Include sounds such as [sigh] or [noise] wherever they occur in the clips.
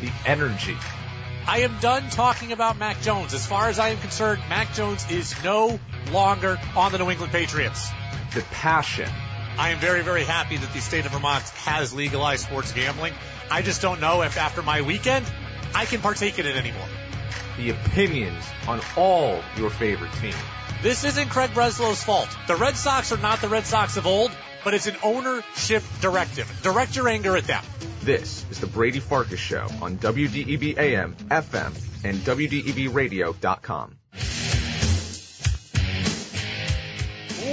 the energy. I am done talking about Mac Jones. As far as I am concerned, Mac Jones is no longer on the New England Patriots. The passion. I am very, very happy that the state of Vermont has legalized sports gambling. I just don't know if after my weekend, I can partake in it anymore. The opinions on all your favorite teams. This isn't Craig Breslow's fault. The Red Sox are not the Red Sox of old, but it's an ownership directive. Direct your anger at them. This is the Brady Farkas Show on WDEV AM, FM, and WDEVradio.com.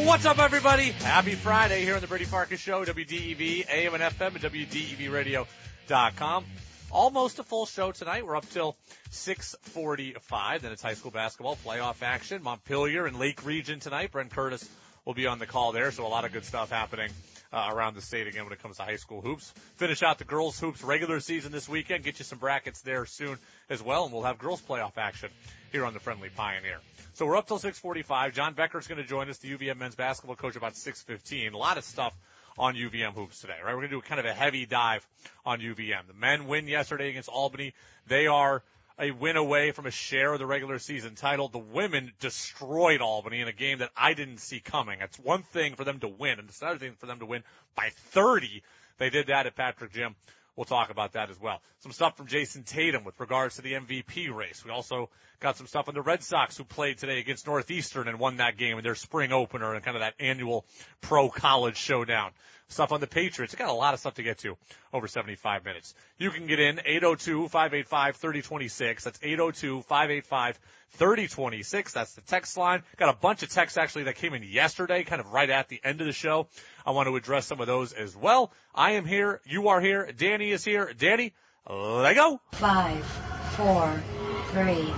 What's up, everybody? Happy Friday here on the Brady Farkas Show, WDEV AM and FM, and WDEVradio.com. Almost a full show tonight. We're up till 6:45. Then it's high school basketball playoff action. Montpelier and Lake Region tonight. Brent Curtis will be on the call there, so a lot of good stuff happening uh, around the state again when it comes to high school hoops. Finish out the girls hoops regular season this weekend. Get you some brackets there soon as well, and we'll have girls playoff action here on the Friendly Pioneer. So we're up till 6:45. John Becker's going to join us, the UVM men's basketball coach, about 6:15. A lot of stuff on UVM hoops today, right? We're going to do kind of a heavy dive on UVM. The men win yesterday against Albany. They are a win away from a share of the regular season title. The women destroyed Albany in a game that I didn't see coming. It's one thing for them to win, and it's another thing for them to win by 30. They did that at Patrick Gym. We'll talk about that as well. Some stuff from Jayson Tatum with regards to the MVP race. We also got some stuff on the Red Sox who played today against Northeastern and won that game in their spring opener and kind of that annual pro college showdown. Stuff on the Patriots. I got a lot of stuff to get to over 75 minutes. You can get in 802-585-3026. That's 802-585-3026. That's the text line. Got a bunch of texts actually that came in yesterday, kind of right at the end of the show. I want to address some of those as well. I am here. You are here. Danny is here. Danny, let go. Five, four, three,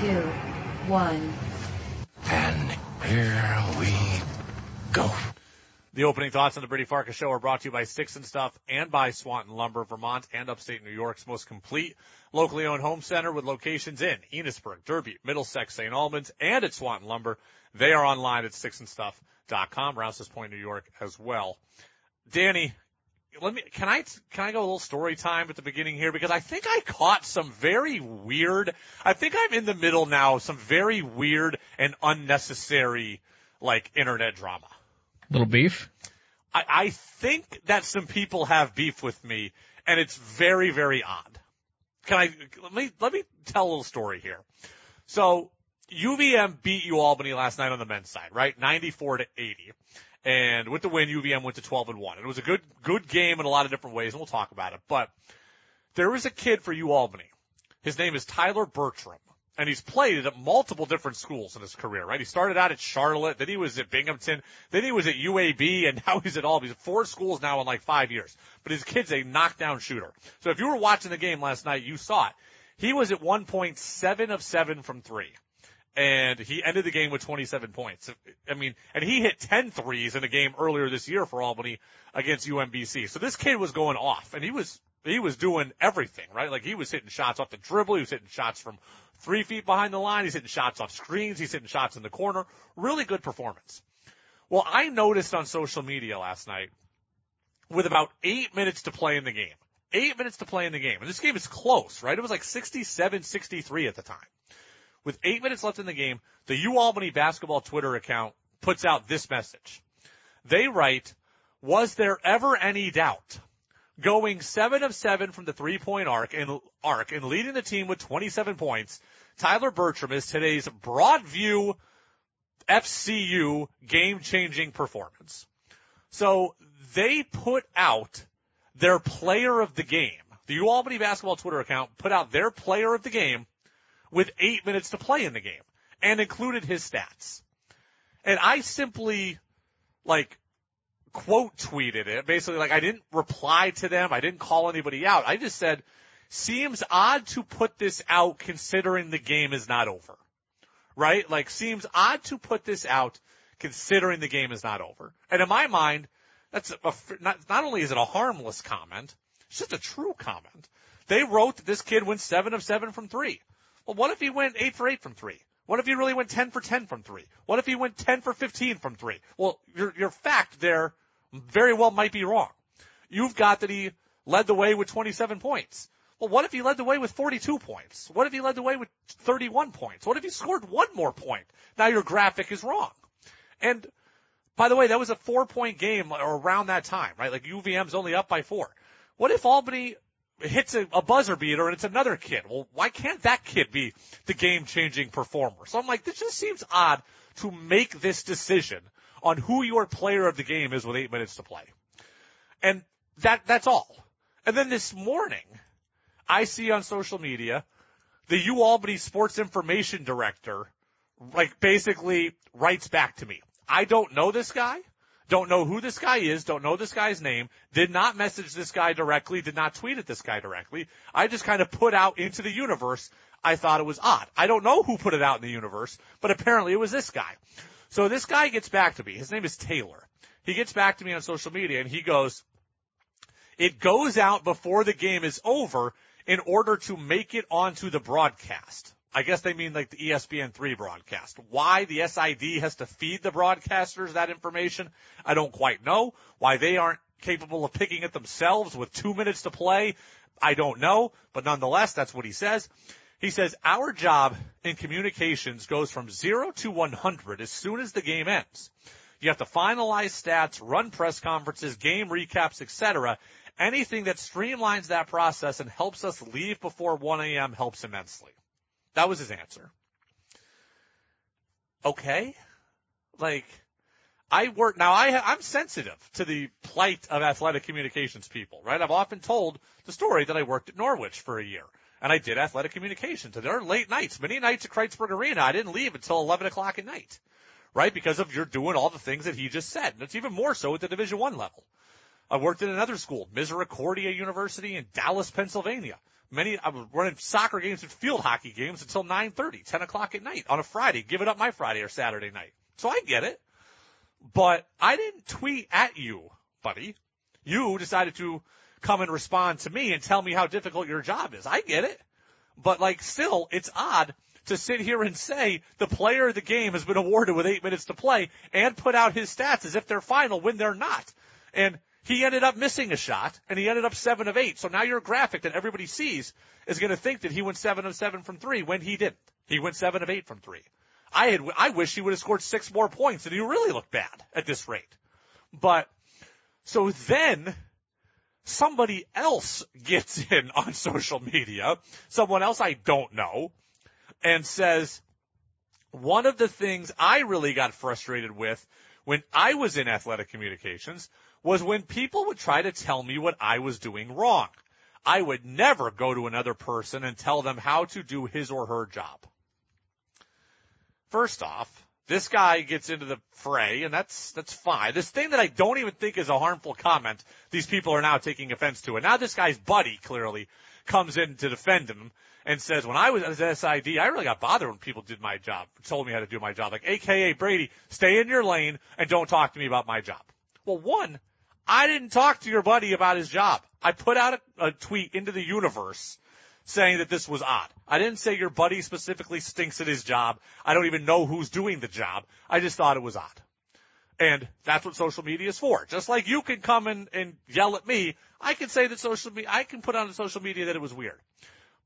two, one. And here we go. The opening thoughts on the Brady Farkas show are brought to you by Sticks and Stuff and by Swanton Lumber, Vermont and upstate New York's most complete locally owned home center with locations in Enosburg, Derby, Middlesex, St. Albans, and at Swanton Lumber. They are online at sticksandstuff.com, Rouse's Point, New York as well. Danny, let me, can I, can I go a little story time at the beginning here? Because I think I caught some very weird, I think I'm in the middle now some very weird and unnecessary, like, internet drama. Little beef? I, I think that some people have beef with me, and it's very, very odd. Can I, let me, let me tell a little story here. So, UVM beat U Albany last night on the men's side, right? 94 to 80. And with the win, UVM went to 12 and 1. It was a good, good game in a lot of different ways, and we'll talk about it. But there was a kid for U Albany. His name is Tyler Bertram. And he's played at multiple different schools in his career, right? He started out at Charlotte, then he was at Binghamton, then he was at UAB, [laughs] and now he's at all. He's four schools now in like five years. But his kid's a knockdown shooter. So if you were watching the game last night, you saw it. He was at one point seven of seven from three and he ended the game with 27 points. I mean, and he hit 10 threes in a game earlier this year for Albany against UMBC. So this kid was going off and he was, he was doing everything, right? Like he was hitting shots off the dribble. He was hitting shots from three feet behind the line. He's hitting shots off screens. He's hitting shots in the corner. Really good performance. Well, I noticed on social media last night with about eight minutes to play in the game, eight minutes to play in the game. And this game is close, right? It was like 67, 63 at the time with eight minutes left in the game, the U Albany basketball Twitter account puts out this message. They write, was there ever any doubt? Going seven of seven from the three point arc and arc and leading the team with 27 points, Tyler Bertram is today's Broadview FCU game changing performance. So they put out their player of the game. The U Albany basketball Twitter account put out their player of the game with eight minutes to play in the game and included his stats. And I simply like quote tweeted it. Basically like I didn't reply to them. I didn't call anybody out. I just said, seems odd to put this out considering the game is not over. Right? Like seems odd to put this out considering the game is not over. And in my mind, that's a, not, not only is it a harmless comment, it's just a true comment. They wrote that this kid went seven of seven from three. Well, what if he went eight for eight from three? What if he really went 10 for 10 from three? What if he went 10 for 15 from three? Well, your, your fact there very well might be wrong. You've got that he led the way with 27 points. Well, what if he led the way with 42 points? What if he led the way with 31 points? What if he scored one more point? Now your graphic is wrong. And by the way, that was a four point game around that time, right? Like UVM's only up by four. What if Albany hits a, a buzzer beater and it's another kid? Well, why can't that kid be the game changing performer? So I'm like, this just seems odd to make this decision on who your player of the game is with eight minutes to play. And that, that's all. And then this morning, I see on social media the U Albany sports information director, like basically writes back to me. I don't know this guy. Don't know who this guy is. Don't know this guy's name. Did not message this guy directly. Did not tweet at this guy directly. I just kind of put out into the universe. I thought it was odd. I don't know who put it out in the universe, but apparently it was this guy. So this guy gets back to me. His name is Taylor. He gets back to me on social media and he goes, it goes out before the game is over in order to make it onto the broadcast. I guess they mean like the ESPN3 broadcast. Why the SID has to feed the broadcasters that information, I don't quite know. Why they aren't capable of picking it themselves with two minutes to play, I don't know. But nonetheless, that's what he says. He says, our job in communications goes from zero to 100 as soon as the game ends. You have to finalize stats, run press conferences, game recaps, etc. Anything that streamlines that process and helps us leave before 1 a.m. helps immensely. That was his answer. Okay. Like, I work, now I, I'm sensitive to the plight of athletic communications people, right? I've often told the story that I worked at Norwich for a year and I did athletic communications and there are late nights, many nights at Kreitzberg Arena. I didn't leave until 11 o'clock at night, right? Because of you're doing all the things that he just said. And it's even more so at the division one level. I worked at another school, Misericordia University in Dallas, Pennsylvania. Many, I was running soccer games and field hockey games until 9.30, 10 o'clock at night on a Friday, giving up my Friday or Saturday night. So I get it. But I didn't tweet at you, buddy. You decided to come and respond to me and tell me how difficult your job is. I get it. But like still, it's odd to sit here and say the player of the game has been awarded with eight minutes to play and put out his stats as if they're final when they're not. And he ended up missing a shot and he ended up seven of eight. So now your graphic that everybody sees is going to think that he went seven of seven from three when he didn't. He went seven of eight from three. I had, I wish he would have scored six more points and he really looked bad at this rate. But, so then, somebody else gets [laughs] in on social media, someone else I don't know, and says, one of the things I really got frustrated with when I was in athletic communications was when people would try to tell me what I was doing wrong. I would never go to another person and tell them how to do his or her job. First off, this guy gets into the fray and that's, that's fine. This thing that I don't even think is a harmful comment, these people are now taking offense to it. Now this guy's buddy clearly comes in to defend him and says, when I was at SID, I really got bothered when people did my job, told me how to do my job. Like, AKA Brady, stay in your lane and don't talk to me about my job. Well, one, I didn't talk to your buddy about his job. I put out a, a, tweet into the universe saying that this was odd. I didn't say your buddy specifically stinks at his job. I don't even know who's doing the job. I just thought it was odd. And that's what social media is for. Just like you can come and, and yell at me, I can say that social media, I can put on social media that it was weird.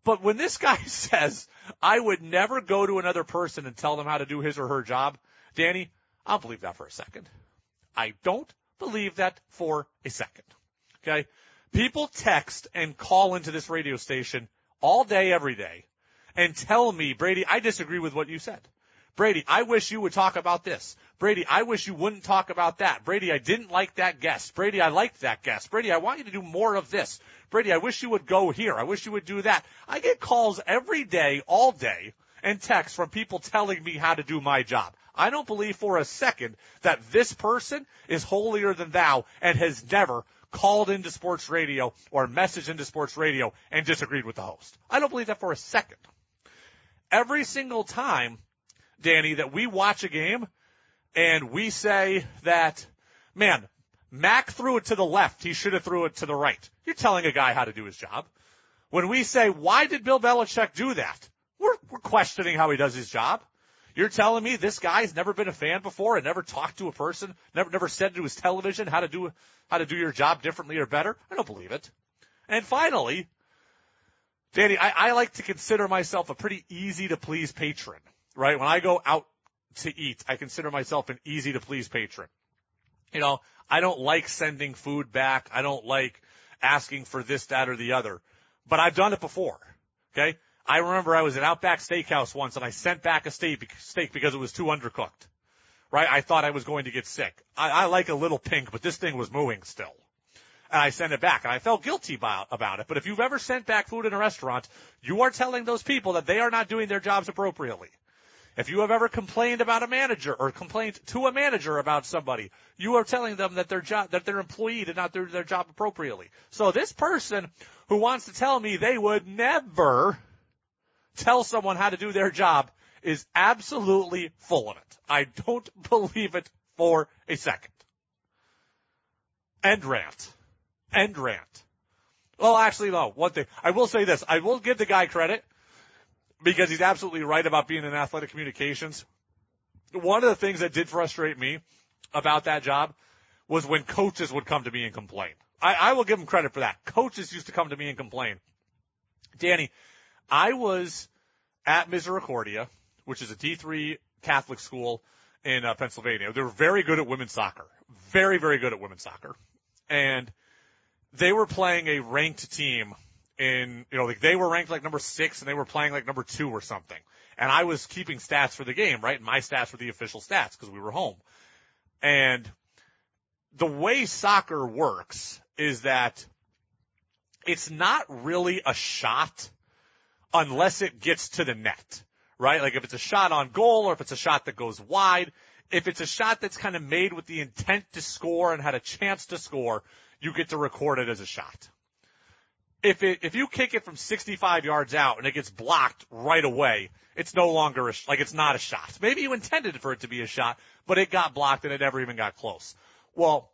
But when this guy [laughs] says, I would never go to another person and tell them how to do his or her job, Danny, I'll believe that for a second. I don't believe that for a second. Okay? People text and call into this radio station all day, every day, and tell me, Brady, I disagree with what you said. Brady, I wish you would talk about this. Brady, I wish you wouldn't talk about that. Brady, I didn't like that guest. Brady, I liked that guest. Brady, I want you to do more of this. Brady, I wish you would go here. I wish you would do that. I get calls every day, all day, and texts from people telling me how to do my job. I don't believe for a second that this person is holier than thou and has never called into sports radio or messaged into sports radio and disagreed with the host. I don't believe that for a second. Every single time, Danny, that we watch a game and we say that, man, Mac threw it to the left, he should have threw it to the right. You're telling a guy how to do his job. When we say, why did Bill Belichick do that? We're, we're questioning how he does his job. You're telling me this guy's never been a fan before and never talked to a person, never never said to his television how to do how to do your job differently or better? I don't believe it. And finally, Danny, I, I like to consider myself a pretty easy to please patron, right? When I go out to eat, I consider myself an easy to please patron. You know, I don't like sending food back. I don't like asking for this, that, or the other, but I've done it before. Okay. I remember I was at Outback Steakhouse once and I sent back a steak, because it was too undercooked. Right? I thought I was going to get sick. I, I like a little pink, but this thing was mooing still. And I sent it back and I felt guilty about, about it. But if you've ever sent back food in a restaurant, you are telling those people that they are not doing their jobs appropriately. If you have ever complained about a manager or complained to a manager about somebody, you are telling them that their job, that their employee did not do their job appropriately. So this person who wants to tell me they would never tell someone how to do their job is absolutely full of it. I don't [laughs] believe it for a second. End rant. End rant. Well, actually, no. One thing. I will say this. I will give the guy credit because he's absolutely right about being in athletic communications. One of the things that did frustrate me about that job was when coaches would come to me and complain. I, I will give him credit for that. Coaches used to come to me and complain. Danny, I was at Misericordia, which is a D3 Catholic school in uh, Pennsylvania. They were very good at women's soccer. Very, very good at women's soccer. And they were playing a ranked team in, you know, like they were ranked like number six and they were playing like number two or something. And I was keeping stats for the game, right? And My stats were the official stats because we were home. And the way soccer works is that it's not really a shot unless it gets to the net, right? Like if it's a shot on goal or if it's a shot that goes wide, if it's a shot that's kind of made with the intent to score and had a chance to score, you get to record it as a shot. If it, if you kick it from 65 yards out and it gets blocked right away, it's no longer a, like it's not a shot. Maybe you intended for it to be a shot, but it got blocked and it never even got close. Well,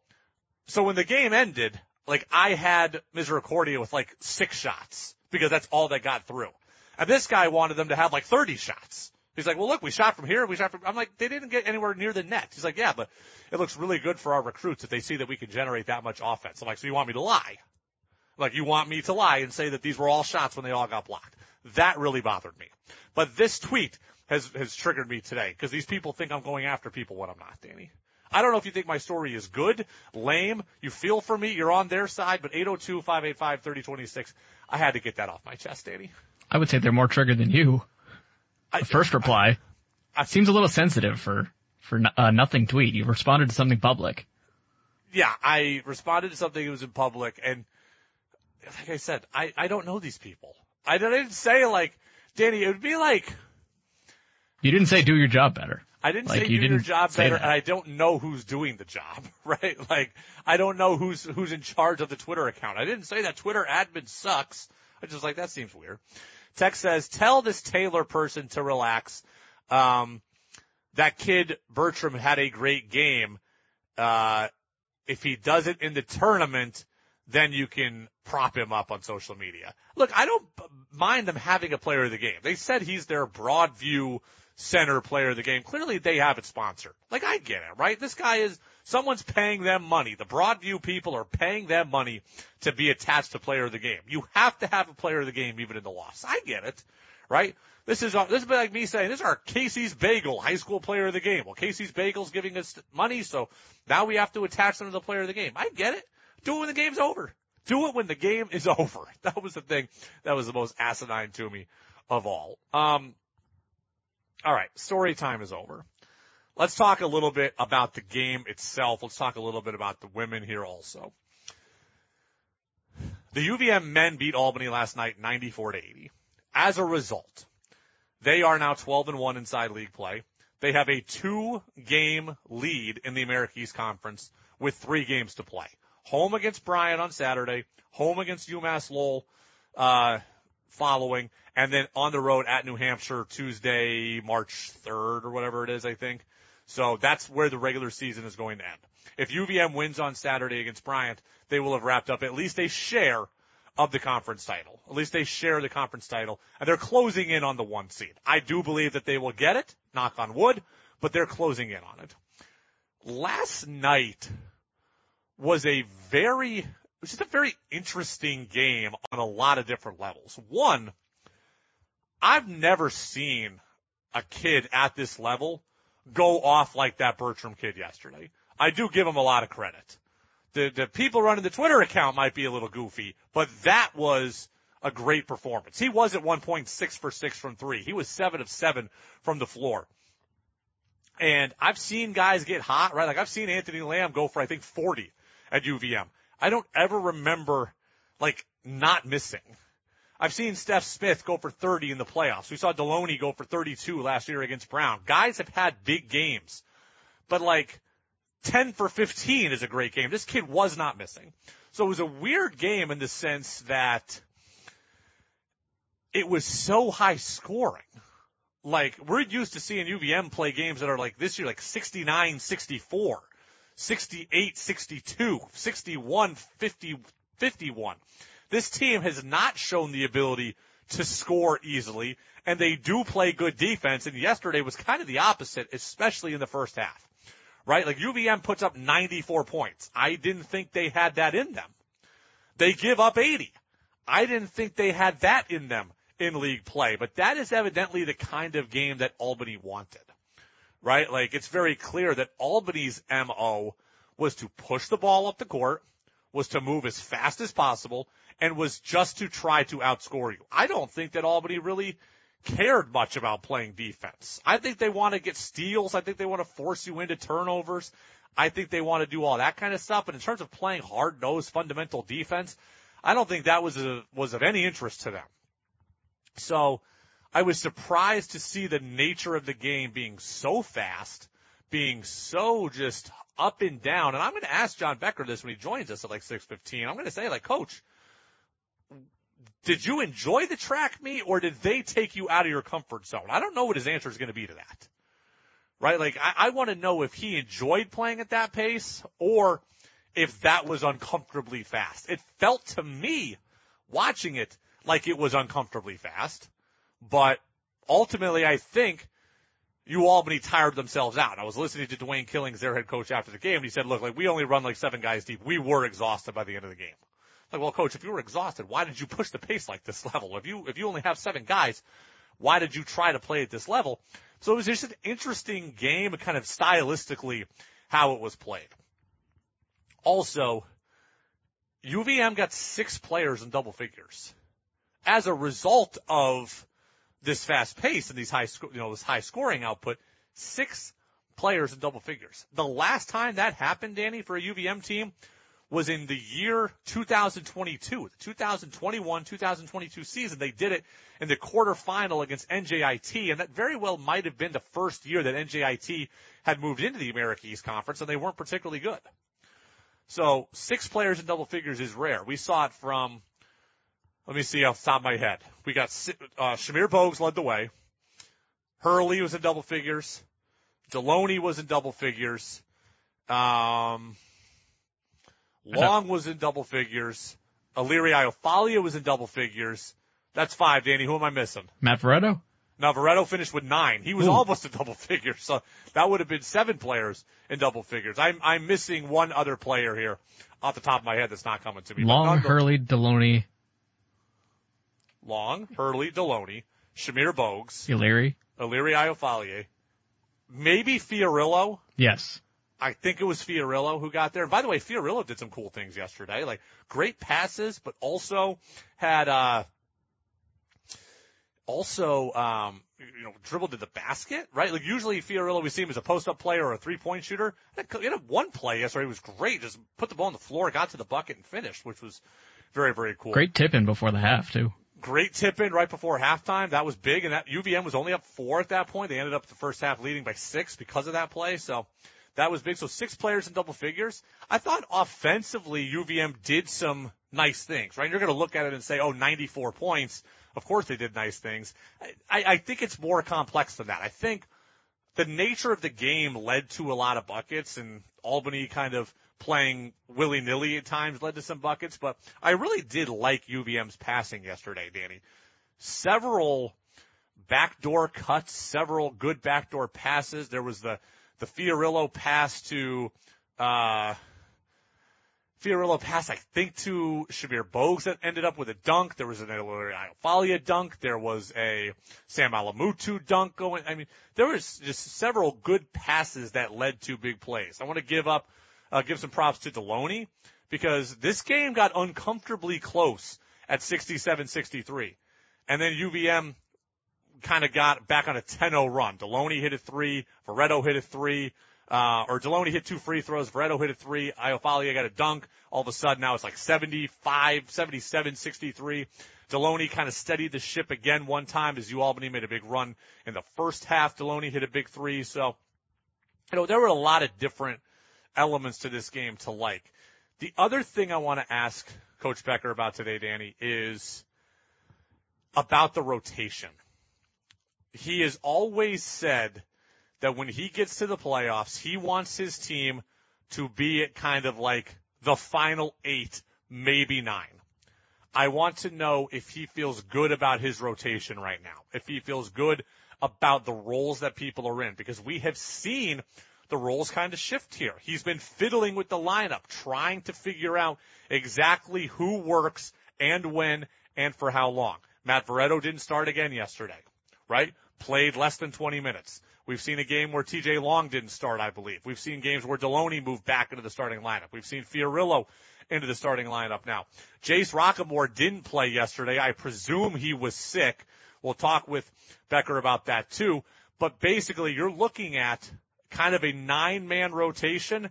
so when the game ended, like I had Misericordia with like six shots because that's all that got through. And this guy wanted them to have like 30 shots. He's like, well, look, we shot from here. We shot from, I'm like, they didn't get anywhere near the net. He's like, yeah, but it looks really good for our recruits if they see that we can generate that much offense. I'm like, so you want me to lie? Like, you want me to lie and say that these were all shots when they all got blocked. That really bothered me. But this tweet has, has triggered me today because these people think I'm going after people when I'm not, Danny. I don't know if you think my story is good, lame, you feel for me, you're on their side, but 802-585-3026, I had to get that off my chest, Danny. I would say they're more triggered than you. I, first reply I- seems a little sensitive for for a uh, nothing tweet. You responded to something public. yeah, I responded to something that was in public and like I said, I, I don't know these people. I didn't say like, Danny, it would be like, You didn't say do your job better. I didn't Like, say you do your job better that. and I don't know who's doing the job, [laughs] right? Like, I don't know who's, who's in charge of the Twitter account. I didn't say that Twitter admin sucks. I just like, that seems weird. Text says, tell this Taylor person to relax. Um, that kid Bertram had a great game. Uh, if he does it in the tournament, then you can prop him up on social media. Look, I don't mind them having a player of the game. They said he's their broad view center player of the game. Clearly they have it sponsored. Like I get it, right? This guy is, someone's paying them money. The Broadview people are paying them money to be attached to player of the game. You have to have a player of the game even in the loss. I get it, right? This is, this is like me saying, this is our Casey's Bagel high school player of the game. Well, Casey's Bagel's giving us money, so now we have to attach them to the player of the game. I get it. Do it when the game's over. Do it when the game is [laughs] over. That was the thing that was the most asinine to me of all. Um, all right, story time is over. Let's talk a little bit about the game itself. Let's talk a little bit about the women here also. The UVM men beat Albany last night 94 to 80. As a result, they are now 12 and 1 inside league play. They have a two game lead in the America East Conference with three games to play. Home against Bryant on Saturday, home against UMass Lowell, uh, following, and then on the road at New Hampshire Tuesday, March 3rd or whatever it is, I think. So that's where the regular season is going to end. If UVM wins on Saturday against Bryant, they will have wrapped up at least a share of the conference title. At least they share the conference title, and they're closing in on the one seed. I do believe that they will get it, knock on wood, but they're closing in on it. Last night was a very, was just a very interesting game on a lot of different levels. One, I've never seen a kid at this level go off like that Bertram kid yesterday. I do give him a lot of credit. The, the people running the Twitter account might be a little goofy, but that was a great performance. He was at one point six for six from three. He was seven of seven from the floor. And I've seen guys get hot, right? Like I've seen Anthony Lamb go for, I think, 40 at UVM. I don't ever remember like not missing. I've seen Stef Smith go for 30 in the playoffs. We saw Deloney go for 32 last year against Brown. Guys have had big games, but like 10 for 15 is a great game. This kid was not missing. So it was a weird game in the sense that it was so high scoring. Like we're used to seeing UVM play games that are like this year, like 69, 64, 68, 62, 61, 50, 51. This team has not shown the ability to score easily, and they do play good defense. And yesterday was kind of the opposite, especially in the first half. Right? Like UVM puts up 94 points. I didn't think they had that in them. They give up 80. I didn't think they had that in them in league play, but that is evidently the kind of game that Albany wanted. Right? Like it's very clear that Albany's MO was to push the ball up the court, was to move as fast as possible, and was just to try to outscore you. I don't think that Albany really cared much about playing defense. I think they want to get steals. I think they want to force you into turnovers. I think they want to do all that kind of stuff. But in terms of playing hard nosed fundamental defense, I don't think that was a, was of any interest to them. So I was surprised to see the nature of the game being so fast, being so just up and down. And I'm going to ask John Becker this when he joins us at like 6:15. I'm going to say like, Coach, did you enjoy the track meet or did they take you out of your comfort zone? I don't know what his answer is going to be to that. Right? Like, I, I want to know if he enjoyed playing at that pace or if that was uncomfortably fast. It felt to me, watching it, like it was uncomfortably fast, but ultimately I think you Albany tired themselves out. I was listening to Dwayne Killings, their head coach after the game, and he said, look, like we only run like seven guys deep. We were exhausted by the end of the game. Like, well, coach, if you were exhausted, why did you push the pace like this level? If you, if you only have seven guys, why did you try to play at this level? So it was just an interesting game, kind of stylistically how it was played. Also, UVM got six players in double figures as a result of this fast pace and these high, you know, this high scoring output. Six players in double figures. The last time that happened, Danny, for a UVM team was in the year 2022, the 2021-2022 season. They did it in the quarterfinal against NJIT, and that very well might have been the first year that NJIT had moved into the America East Conference, and they weren't particularly good. So six players in double figures is rare. We saw it from, let me see off the top of my head. We got uh, Shamir Bogues led the way. Hurley was in double figures. Deloney was in double figures. Um, [laughs] Long was in double figures. Ileri Ayo-Faleye was in double figures. That's five, Danny. Who am I missing? Matt Veretto? Navarretto finished with nine. He was Ooh. almost in double figures, so that would have been seven players in double figures. I'm I'm missing one other player here off the top of my head that's not coming to me. Long, Hurley, Deloney. Long, Hurley, Deloney, Shamir Bogues, Iliri, Ileri Ayo-Faleye, maybe Fiorillo. Yes. I think it was Fiorillo who got there. And by the way, Fiorillo did some cool things yesterday, like great passes, but also had, uh, also, um, you know, dribbled to the basket, right? Like usually Fiorillo we see him as a post-up player or a three-point shooter. He had one play yesterday. It was great. Just put the ball on the floor, got to the bucket and finished, which was very, very cool. Great tip in before the half too. Great tip in right before halftime. That was big. And that UVM was only up four at that point. They ended up the first half leading by six because of that play. So that was big. So six players in double figures. I thought offensively UVM did some nice things, right? You're going to look at it and say, oh, 94 points. Of course they did nice things. I, I think it's more complex than that. I think the nature of the game led to a lot of buckets and Albany kind of playing willy nilly at times led to some buckets, but I really did like UVM's passing yesterday, Danny. Several backdoor cuts, several good backdoor passes. There was the the Fiorillo pass to uh, Fiorillo pass, I think, to Shamir Bogues that ended up with a dunk. There was an Illyria dunk. There was a Sam Alamutu dunk going. I mean, there was just several good passes that led to big plays. I want to give up, uh, give some props to Deloney because this game got uncomfortably close at 67-63. And then UVM kind of got back on a 10-0 run. Deloney hit a three, Veretto hit a three, uh, or Deloney hit two free throws, Veretto hit a three, Ayo-Faleye got a dunk. All of a sudden now it's like 75, 77, 63. Deloney kind of steadied the ship again one time as UAlbany made a big run in the first half. Deloney hit a big three. So, you know, there were a lot of different elements to this game to like. The other thing I want to ask Coach Becker about today, Danny, is about the rotation. He has always said that when he gets to the playoffs, he wants his team to be at kind of like the final eight, maybe nine. I want to know if he feels good about his rotation right now, if he feels good about the roles that people are in, because we have seen the roles kind of shift here. He's been fiddling with the lineup, trying to figure out exactly who works and when and for how long. Matt Veretto didn't start again yesterday, right? Played less than 20 minutes. We've seen a game where TJ Long didn't start, I believe. We've seen games where Deloney moved back into the starting lineup. We've seen Fiorillo into the starting lineup now. Jace Roquemore didn't play yesterday. I presume he was sick. We'll talk with Becker about that too. But basically, you're looking at kind of a nine man rotation.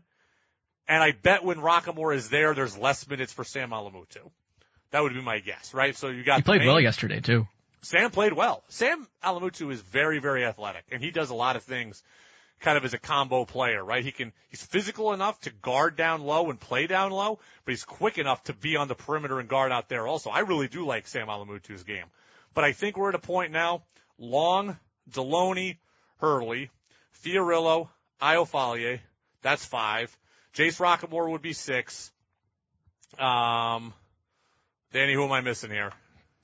And I bet when Roquemore is there, there's less minutes for Sam Alamutu. That would be my guess, right? So you got He played main- well yesterday too. Sam played well. Sam Alamutu is very, very athletic, and he does a lot of things kind of as a combo player, right? He can, he's physical enough to guard down low and play down low, but he's quick enough to be on the perimeter and guard out there also. I really do like Sam Alamutu's game. But I think we're at a point now, Long, Deloney, Hurley, Fiorillo, Iofalier, that's five. Jace Roquemore would be six. Um, Danny, who am I missing here?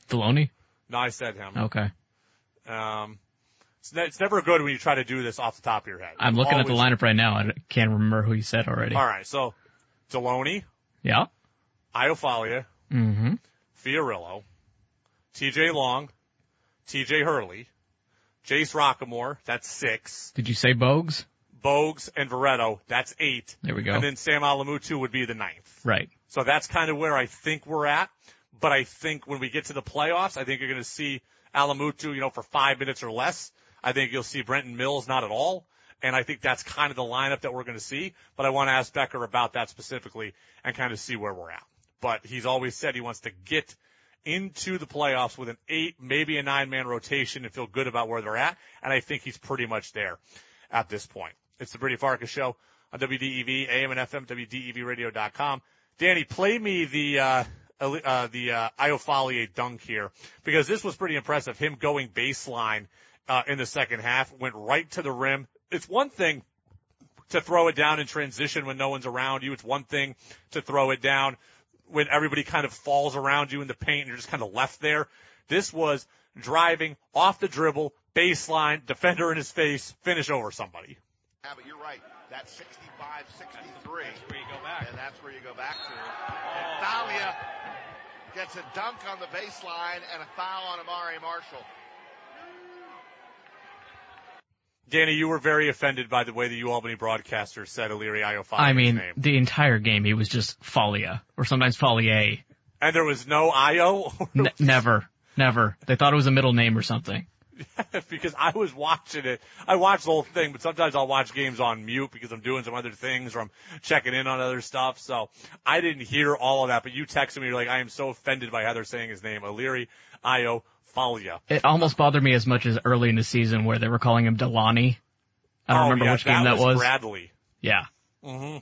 Deloney? No, I said him. Okay. Um, it's, ne- it's never good when you try to do this off the top of your head. I'm looking at the lineup right now. I can't remember who you said already. All right, so Deloney, Yeah? Ayo-Faleye, Mm-hmm. Fiorillo, T.J. Long, T.J. Hurley, Jace Roquemore, that's six, Did you say Bogues? Bogues and Veretto, that's eight, There we go. and then Sam Alamutu would be the ninth. right. So that's kind of where I think we're at. But I think when we get to the playoffs, I think you're going to see Alamutu, you know, for five minutes or less. I think you'll see Brenton Mills not at all. And I think that's kind of the lineup that we're going to see. But I want to ask Becker about that specifically and kind of see where we're at. But he's always said he wants to get into the playoffs with an eight, maybe a nine man rotation and feel good about where they're at. And I think he's pretty much there at this point. It's the Brady Farkas show on WDEV, AM and FM, WDEVradio.com. Danny, play me the, uh, uh, the, uh, dunk here because this was pretty impressive. Him going baseline, uh, in the second half went right to the rim. It's one thing to throw it down in transition when no one's around you. It's one thing to throw it down when everybody kind of falls around you in the paint and you're just kind of left there. This was driving off the dribble, baseline, defender in his face, finish over somebody. Yeah, but you're right. That's 65 63. That's where you go back. And that's where you go back to. Oh. And Thalia gets a dunk on the baseline and a foul on Amari Marshall. Danny, you were very offended by the way the UAlbany broadcaster said Ileri Ayo-Faleye's I mean, name. the entire game he was just Folia, or sometimes Folier. And there was no Io? [laughs] N- never. Never. They thought it was a middle name or something. [laughs] because I was watching it. I watched the whole thing, but sometimes I'll watch games on mute because I'm doing some other things or I'm checking in on other stuff. So I didn't hear all of that, but you texted me, you're like, I am so offended by Heather saying his name, Illyri Io Falia. It almost bothered me as much as early in the season where they were calling him Delani. I don't Oh, remember yeah, which game that was. Bradley. Yeah. hmm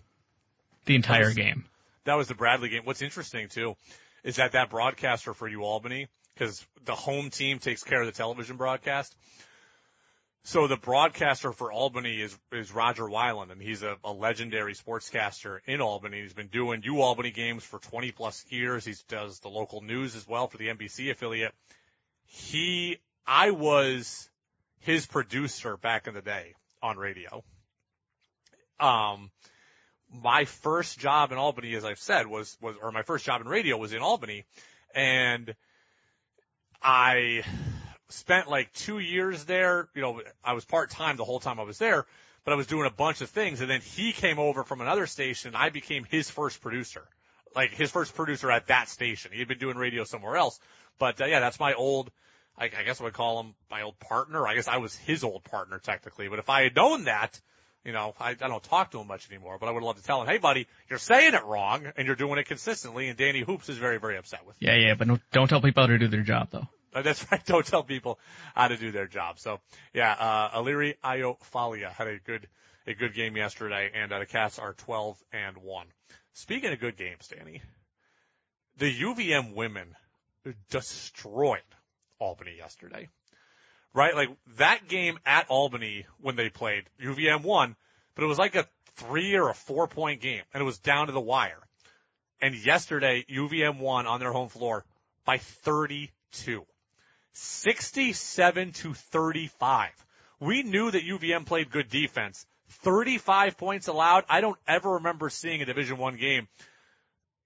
The entire was- game. That was the Bradley game. What's interesting too is that that broadcaster for you Albany, because the home team takes care of the television broadcast. So the broadcaster for Albany is is Rodger Wyland, and he's a, a legendary sportscaster in Albany. He's been doing U Albany games for 20 plus years. He does the local news as well for the NBC affiliate. He, I was his producer back in the day on radio. Um, my first job in Albany, as I've said, was, was, or my first job in radio was in Albany. And I spent like two years there. You know, I was part time the whole time I was there, but I was doing a bunch of things. And then he came over from another station. I became his first producer, like his first producer at that station. He had been doing radio somewhere else. But uh, yeah, that's my old, I, I guess I would call him my old partner. I guess I was his old partner technically. But if I had known that, you know, I, I don't talk to him much anymore, but I would love to tell him, hey buddy, you're saying it wrong and you're doing it consistently. And Danny Hoops is very, very upset with you. Yeah, yeah, but no, don't tell people how to do their job though. Uh, That's [laughs] right. Don't tell people how to do their job. So yeah, uh, Ileri Ayo-Faleye had a good, a good game yesterday and uh, the Cats are 12 and 1. Speaking of good games, Danny, the UVM women destroyed Albany yesterday. Right? Like that game at Albany when they played, UVM won, but it was like a three or a four point game and it was down to the wire. And yesterday, UVM won on their home floor by 32. 67 to 35. We knew that UVM played good defense. 35 points allowed. I don't ever remember seeing a Division One game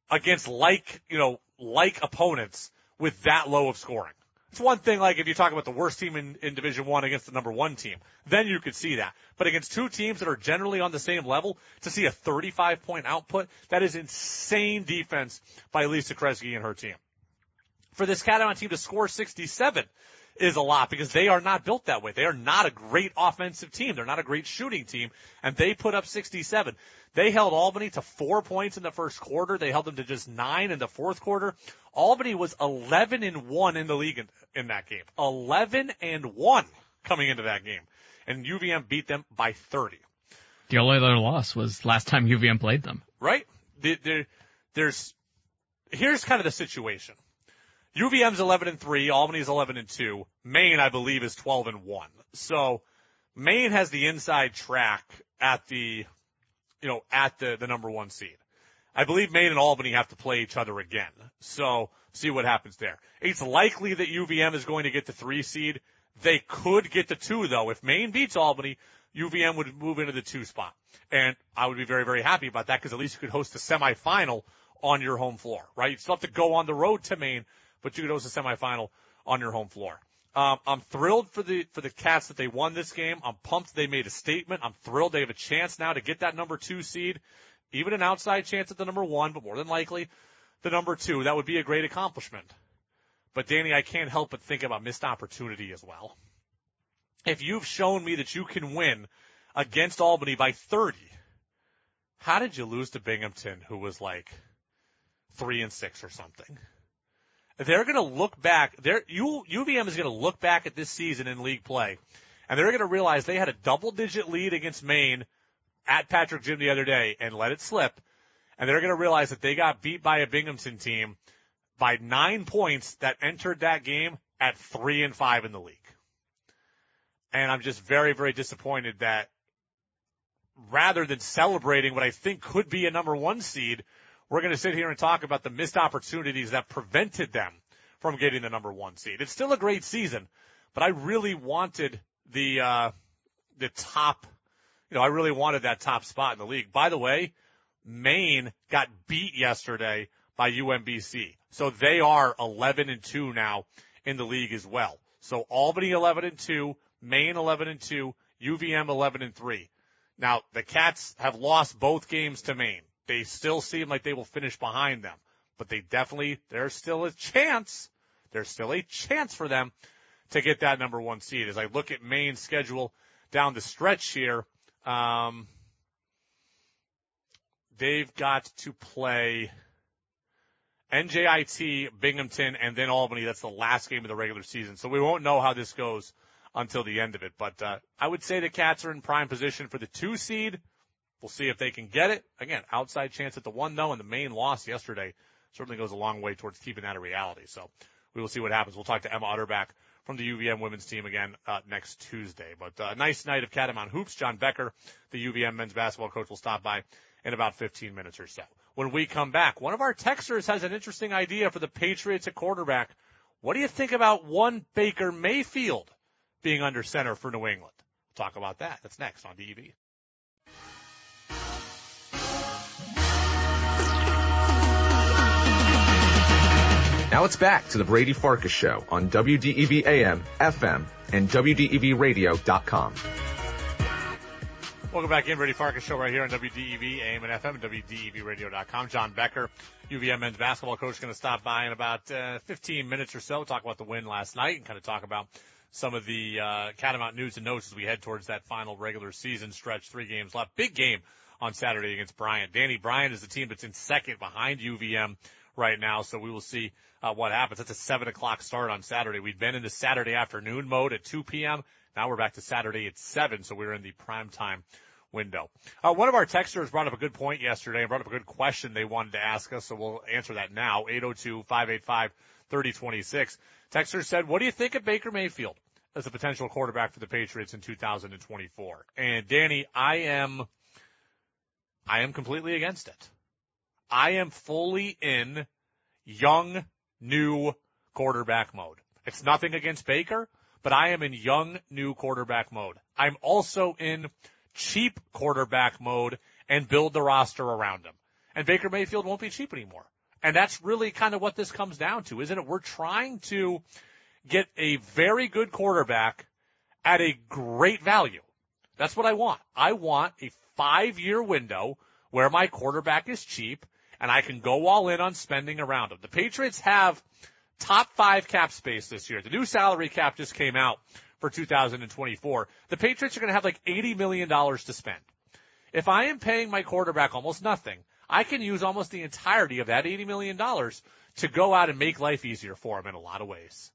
against like, you know, like opponents with that low of scoring. It's one thing like if you talk about the worst team in, in Division One against the number one team, then you could see that. But against two teams that are generally on the same level, to see a 35 point output, that is insane defense by Lisa Kresge and her team. For this Catamount team to score 67 is a lot because they are not built that way. They are not a great offensive team. They're not a great shooting team and they put up 67. They held Albany to four points in the first quarter. They held them to just nine in the fourth quarter. Albany was 11 and one in the league in, in that game. 11 and one coming into that game. And UVM beat them by 30. The only other loss was last time UVM played them. Right? There, there, there's, here's kind of the situation. UVM's 11 and 3, Albany's 11 and 2, Maine, I believe, is 12 and 1. So, Maine has the inside track at the, you know, at the, the number one seed. I believe Maine and Albany have to play each other again. So, see what happens there. It's likely that UVM is going to get the three seed. They could get the two though. If Maine beats Albany, UVM would move into the two spot. And I would be very, very happy about that because at least you could host a semifinal on your home floor, right? You still have to go on the road to Maine, but you could host a semifinal on your home floor. Um, I'm thrilled for the for the Cats that they won this game. I'm pumped they made a statement. I'm thrilled they have a chance now to get that number two seed, even an outside chance at the number one, but more than likely the number two. That would be a great accomplishment. But Danny, I can't help but think about missed opportunity as well. If you've shown me that you can win against Albany by 30, how did you lose to Binghamton, who was like three and six or something? They're going to look back. They're, U, UVM is going to look back at this season in league play, and they're going to realize they had a double-digit lead against Maine at Patrick Gym the other day and let it slip, and they're going to realize that they got beat by a Binghamton team by nine points that entered that game at three and five in the league. And I'm just very, very disappointed that rather than celebrating what I think could be a number one seed, we're going to sit here and talk about the missed opportunities that prevented them from getting the number one seed. It's still a great season, but I really wanted the, uh, the top, you know, I really wanted that top spot in the league. By the way, Maine got beat yesterday by UMBC. So they are 11 and 2 now in the league as well. So Albany 11 and 2, Maine 11 and 2, UVM 11 and 3. Now the Cats have lost both games to Maine. They still seem like they will finish behind them, but they definitely, there's still a chance. There's still a chance for them to get that number one seed. As I look at Maine's schedule down the stretch here, um, they've got to play NJIT, Binghamton, and then Albany. That's the last game of the regular season. So we won't know how this goes until the end of it. But uh, I would say the Cats are in prime position for the two seed. We'll see if they can get it. Again, outside chance at the one though, and the main loss yesterday certainly goes a long way towards keeping that a reality. So we will see what happens. We'll talk to Emma Utterback from the UVM women's team again uh, next Tuesday. But uh, a nice night of Catamount hoops. John Becker, the UVM men's basketball coach, will stop by in about 15 minutes or so. When we come back, one of our texters has an interesting idea for the Patriots at quarterback. What do you think about one Baker Mayfield being under center for New England? We'll talk about that. That's next on DEV. Now it's back to the Brady Farkas Show on WDEV AM, FM, and WDEVradio.com. Welcome back in, Brady Farkas Show right here on WDEV, AM and FM, and WDEVradio.com. John Becker, UVM men's basketball coach, going to stop by in about uh, 15 minutes or so, talk about the win last night and kind of talk about some of the uh, Catamount news and notes as we head towards that final regular season stretch. Three games left. Big game on Saturday against Bryant. Danny Bryant is the team that's in second behind UVM right now, so we will see uh, what happens. That's a 7 o'clock start on Saturday. We've been in the Saturday afternoon mode at 2 p.m. Now we're back to Saturday at 7, so we're in the prime time window. Uh, one of our texters brought up a good point yesterday and brought up a good question they wanted to ask us, so we'll answer that now. 802-585-3026. Texter said, what do you think of Baker Mayfield as a potential quarterback for the Patriots in 2024? And Danny, I am, I am completely against it. I am fully in young, new quarterback mode. It's nothing against Baker but I am in young, new quarterback mode. I'm also in cheap quarterback mode and build the roster around him. And Baker Mayfield won't be cheap anymore. And that's really kind of what this comes down to, isn't it? We're trying to get a very good quarterback at a great value. That's what I want. I want a five year window where my quarterback is cheap and I can go all in on spending around him. The Patriots have top five cap space this year. The new salary cap just came out for 2024. The Patriots are going to have like $80 million to spend. If I am paying my quarterback almost nothing, I can use almost the entirety of that $80 million to go out and make life easier for him in a lot of ways.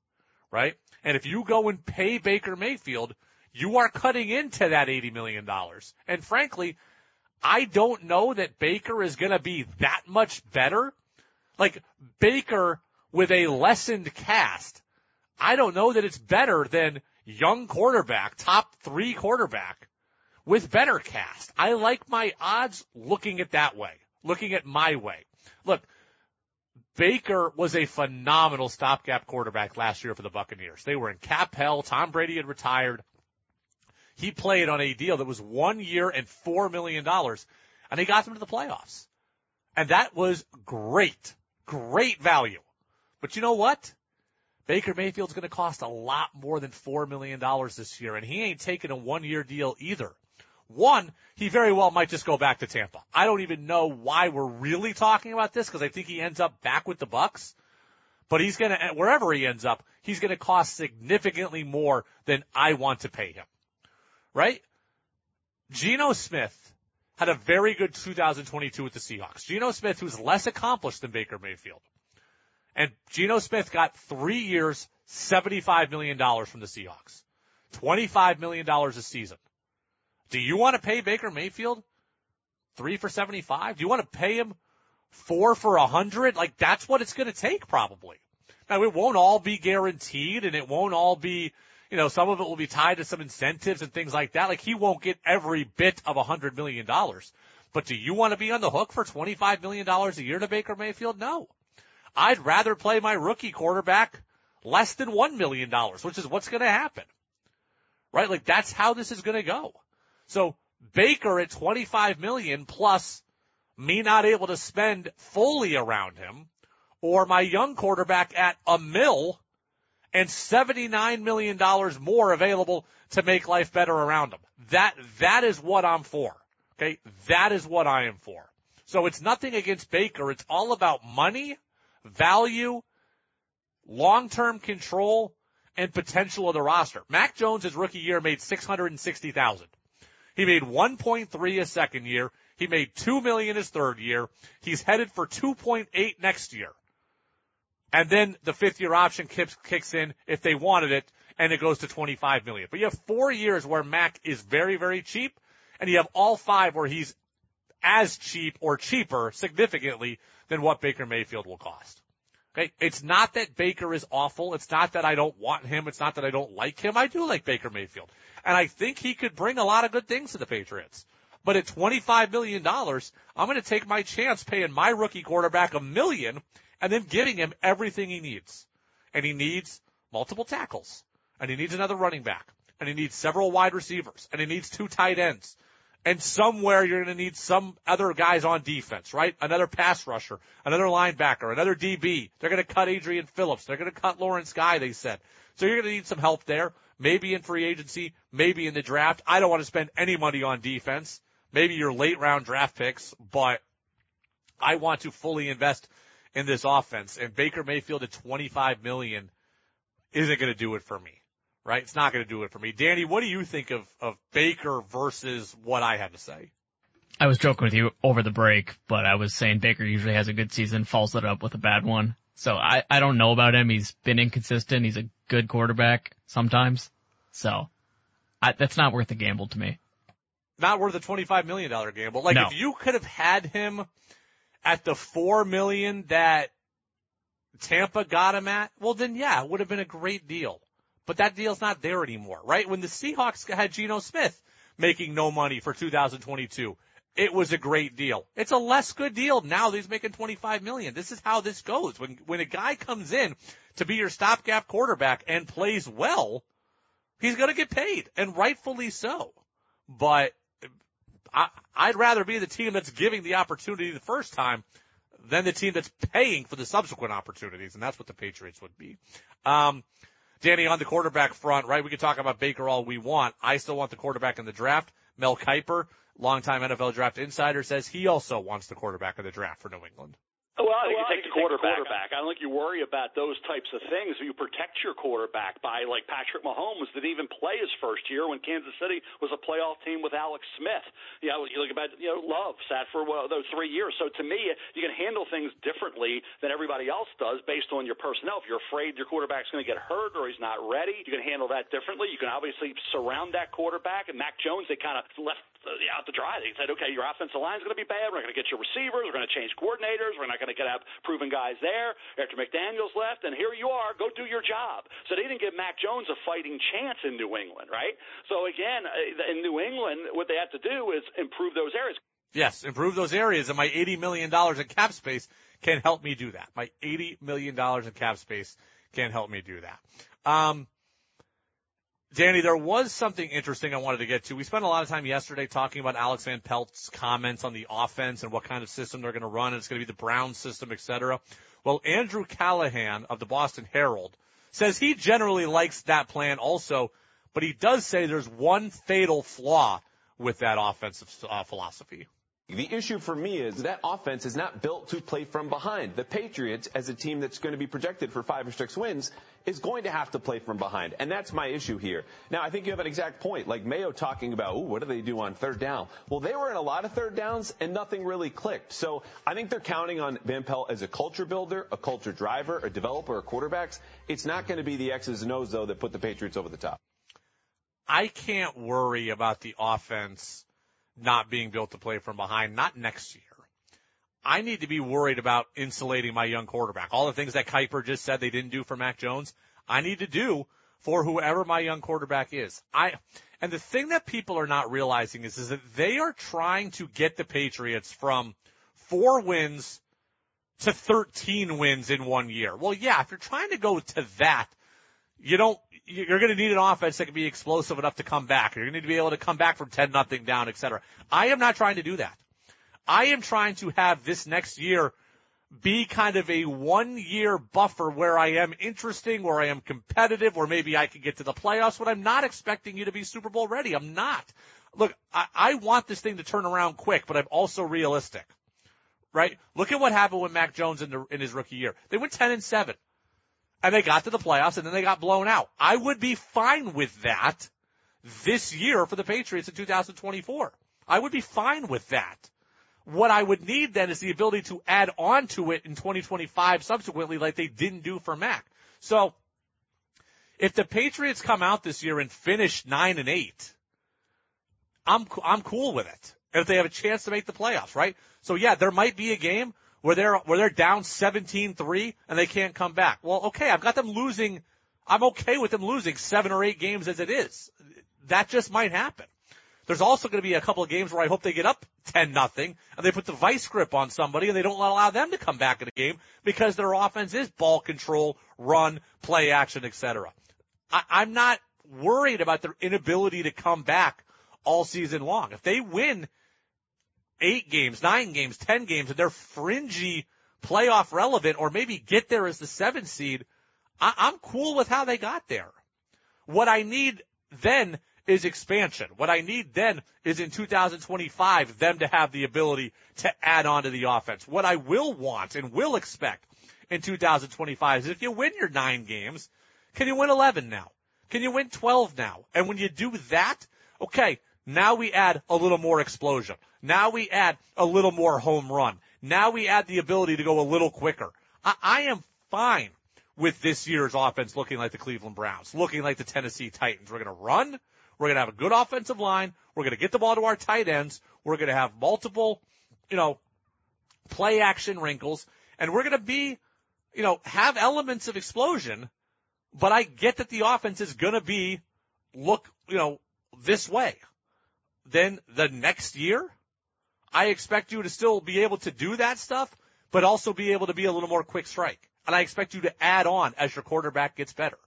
Right? And if you go and pay Baker Mayfield, you are cutting into that $80 million. And frankly, I don't know that Baker is going to be that much better. Like Baker with a lessened cast, I don't know that it's better than young quarterback, top three quarterback with better cast. I like my odds looking at that way, looking at my way. Look, Baker was a phenomenal stopgap quarterback last year for the Buccaneers. They were in cap hell. Tom Brady had retired. He played on a deal that was one year and four million dollars, and he got them to the playoffs. And that was great, great value. But you know what? Baker Mayfield's going to cost a lot more than $4 million this year, and he ain't taking a one year deal either. One, he very well might just go back to Tampa. I don't even know why we're really talking about this because I think he ends up back with the Bucs. But he's going to, wherever he ends up, he's going to cost significantly more than I want to pay him. Right? Geno Smith had a very good 2022 with the Seahawks. Geno Smith, who's less accomplished than Baker Mayfield. And Geno Smith got three years, $75 million from the Seahawks. $25 million a season. Do you want to pay Baker Mayfield three for 75? Do you want to pay him four for a hundred? Like that's what it's going to take probably. Now it won't all be guaranteed and it won't all be, you know, some of it will be tied to some incentives and things like that. Like he won't get every bit of a hundred million dollars. But do you want to be on the hook for $25 million a year to Baker Mayfield? No. I'd rather play my rookie quarterback less than $1 million, which is what's going to happen. Right? Like that's how this is going to go. So Baker at 25 million plus me not able to spend fully around him or my young quarterback at a mill and $79 million more available to make life better around them. That, that is what I'm for. Okay. That is what I am for. So it's nothing against Baker. It's all about money value, long-term control, and potential of the roster. Mac Jones his rookie year made 660,000. He made 1.3 his second year. He made 2 million his third year. He's headed for 2.8 next year. And then the fifth year option kicks, kicks in if they wanted it and it goes to 25 million. But you have four years where Mac is very, very cheap and you have all five where he's as cheap or cheaper significantly than what Baker Mayfield will cost. Okay. It's not that Baker is awful. It's not that I don't want him. It's not that I don't like him. I do like Baker Mayfield. And I think he could bring a lot of good things to the Patriots. But at $25 million, I'm going to take my chance paying my rookie quarterback a million and then giving him everything he needs. And he needs multiple tackles. And he needs another running back. And he needs several wide receivers. And he needs two tight ends And somewhere you're going to need some other guys on defense, right? Another pass rusher, another linebacker, another DB. They're going to cut Adrian Phillips. They're going to cut Lawrence Guy, they said. So you're going to need some help there. Maybe in free agency, maybe in the draft. I don't want to spend any money on defense. Maybe your late round draft picks, but I want to fully invest in this offense. And Baker Mayfield at 25 million isn't going to do it for me, right? It's not going to do it for me. Danny, what do you think of, of Baker versus what I had to say? I was joking with you over the break, but I was saying Baker usually has a good season, follows it up with a bad one. So I, I don't know about him. He's been inconsistent. He's a good quarterback sometimes. So I, that's not worth the gamble to me. Not worth a $25 million gamble. Like No. if you could have had him at the four million that Tampa got him at, well then yeah, it would have been a great deal. But that deal's not there anymore, right? When the Seahawks had Geno Smith making no money for 2022, it was a great deal. It's a less good deal now that he's making 25 million. This is how this goes. When, when a guy comes in to be your stopgap quarterback and plays well, he's going to get paid and rightfully so. But I, I'd rather be the team that's giving the opportunity the first time than the team that's paying for the subsequent opportunities, and that's what the Patriots would be. Um, Danny, on the quarterback front, right? We can talk about Baker all we want. I still want the quarterback in the draft. Mel Kiper, longtime NFL draft insider, says he also wants the quarterback in the draft for New England. Well, I think you take the quarterback. I don't think you worry about those types of things. You protect your quarterback by, like Patrick Mahomes, didn't even play his first year when Kansas City was a playoff team with Alex Smith. You know, you look about, you know, Love sat for well, those three years. So to me, you can handle things differently than everybody else does based on your personnel. If you're afraid your quarterback's going to get hurt or he's not ready, you can handle that differently. You can obviously surround that quarterback. And Mac Jones, they kind of left out to dry. They said, okay, your offensive line is going to be bad. We're going to get your receivers. We're going to change coordinators. We're not going to get have proven guys there after McDaniels left. And here you are. Go do your job. So they didn't give Mac Jones a fighting chance in New England, right? So again, uh, in New England, what they have to do is improve those areas. Yes, improve those areas, and my $80 million in cap space can help me do that. My $80 million in cap space can help me do that. Um, Danny, there was something interesting I wanted to get to. We spent a lot of time yesterday talking about Alex Van Pelt's comments on the offense and what kind of system they're going to run. And it's going to be the Brown system, et cetera. Well, Andrew Callahan of the Boston Herald says he generally likes that plan also, but he does say there's one fatal flaw with that offensive uh, philosophy. The issue for me is that offense is not built to play from behind. The Patriots, as a team that's going to be projected for five or six wins, is going to have to play from behind. And that's my issue here. Now, I think you have an exact point. Like Mayo talking about, ooh, what do they do on third down? Well, they were in a lot of third downs and nothing really clicked. So I think they're counting on Van Pelt as a culture builder, a culture driver, a developer of quarterbacks. It's not going to be the X's and O's, though, that put the Patriots over the top. I can't worry about the offense not being built to play from behind, not next year. I need to be worried about insulating my young quarterback. All the things that Kiper just said they didn't do for Mac Jones, I need to do for whoever my young quarterback is. I, and the thing that people are not realizing is, is that they are trying to get the Patriots from four wins to 13 wins in one year. Well, yeah, if you're trying to go to that, you don't, you're going to need an offense that can be explosive enough to come back. You're going to need to be able to come back from 10 nothing down, et cetera. I am not trying to do that. I am trying to have this next year be kind of a one year buffer where I am interesting, where I am competitive, where maybe I can get to the playoffs, but I'm not expecting you to be Super Bowl ready. I'm not. Look, I, I want this thing to turn around quick, but I'm also realistic. Right? Look at what happened with Mac Jones in, the, in his rookie year. They went 10 and 7 and they got to the playoffs and then they got blown out. I would be fine with that this year for the Patriots in 2024. I would be fine with that. What I would need then is the ability to add on to it in 2025 subsequently like they didn't do for Mac. So if the Patriots come out this year and finish 9 and 8, I'm I'm cool with it. If they have a chance to make the playoffs, right? So yeah, there might be a game where they're where they're down 17-3 and they can't come back. Well, okay, I've got them losing. I'm okay with them losing seven or eight games as it is. That just might happen. There's also going to be a couple of games where I hope they get up 10 nothing and they put the vice grip on somebody and they don't allow them to come back in the game because their offense is ball control, run, play action, etc. I'm not worried about their inability to come back all season long. If they win eight games, nine games, ten games, and they're fringy playoff relevant or maybe get there as the seven seed, I- I'm cool with how they got there. What I need then is expansion. What I need then is in 2025 them to have the ability to add on to the offense. What I will want and will expect in 2025 is if you win your nine games, can you win 11 now? Can you win 12 now? And when you do that, okay, now we add a little more explosion. Now we add a little more home run. Now we add the ability to go a little quicker. I, I am fine with this year's offense looking like the Cleveland Browns, looking like the Tennessee Titans. We're going to run. We're going to have a good offensive line. We're going to get the ball to our tight ends. We're going to have multiple, you know, play action wrinkles and we're going to be, you know, have elements of explosion, but I get that the offense is going to be look, you know, this way. Then the next year, I expect you to still be able to do that stuff, but also be able to be a little more quick strike. And I expect you to add on as your quarterback gets better.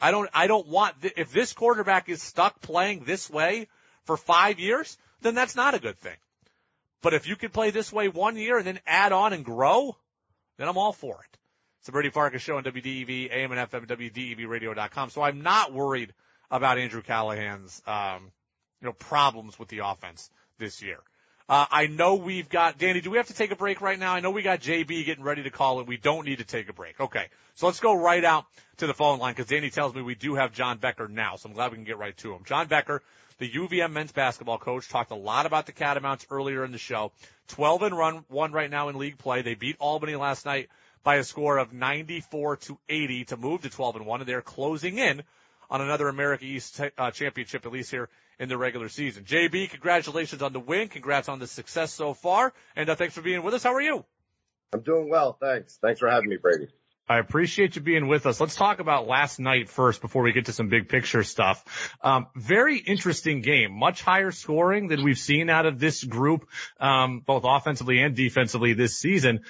I don't, I don't want, th- if this quarterback is stuck playing this way for five years, then that's not a good thing. But if you can play this way one year and then add on and grow, then I'm all for it. It's the Brady Farkas show on WDEV, AM and FM, WDEVradio.com. So I'm not worried about Andrew Callahan's, um, you know, problems with the offense this year. Uh, I know we've got, Danny, do we have to take a break right now? I know we got JB getting ready to call and we don't need to take a break. Okay. So let's go right out to the phone line because Danny tells me we do have John Becker now. So I'm glad we can get right to him. John Becker, the UVM men's basketball coach, talked a lot about the Catamounts earlier in the show. 12 and run, one right now in league play. They beat Albany last night by a score of 94 to 80 to move to 12 and one and they're closing in on another America East uh, championship, at least here in the regular season. JB, congratulations on the win. Congrats on the success so far. And uh, thanks for being with us. How are you? I'm doing well. Thanks. Thanks for having me, Brady. I appreciate you being with us. Let's talk about last night first before we get to some big picture stuff. Um, very interesting game, much higher scoring than we've seen out of this group, um, both offensively and defensively this season.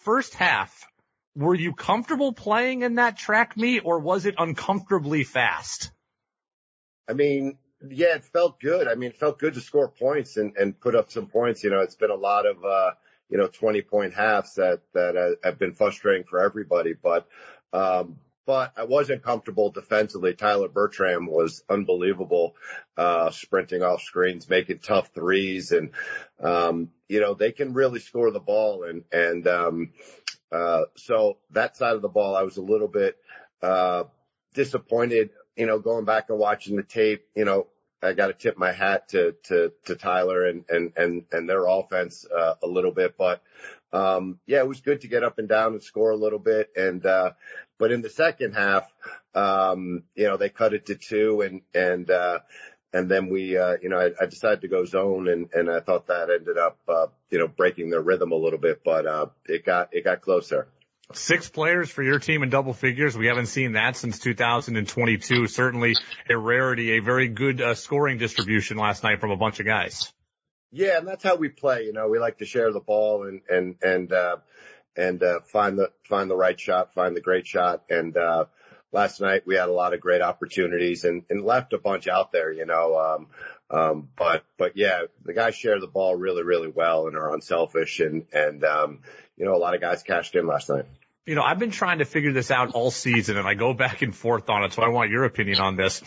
First half, were you comfortable playing in that track meet or was it uncomfortably fast? I mean, yeah, it felt good. I mean, it felt good to score points and, and put up some points. You know, it's been a lot of, uh, you know, 20 point halves that, that uh, have been frustrating for everybody. But, um, but I wasn't comfortable defensively. Tyler Bertram was unbelievable, uh, sprinting off screens, making tough threes. And, um, you know, they can really score the ball. And, and, um, uh, so that side of the ball, I was a little bit, uh, disappointed, you know, going back and watching the tape, you know, I got to tip my hat to, to, to Tyler and, and, and, and their offense, uh, a little bit, but, um, yeah, it was good to get up and down and score a little bit. And, uh, but in the second half, um, you know, they cut it to two and, and, uh, and then we, uh, you know, I, I decided to go zone and, and I thought that ended up, uh, you know, breaking their rhythm a little bit, but, uh, it got, it got closer. Six players for your team in double figures. We haven't seen that since 2022. Certainly a rarity, a very good uh, scoring distribution last night from a bunch of guys. Yeah, and that's how we play. You know, we like to share the ball and and and uh, and uh, find the find the right shot, find the great shot. And uh, last night we had a lot of great opportunities and and left a bunch out there. You know, um, um, but but yeah, the guys share the ball really really well and are unselfish and and um, you know, a lot of guys cashed in last night. You know, I've been trying to figure this out all season and I go back and forth on it. So I want your opinion on this.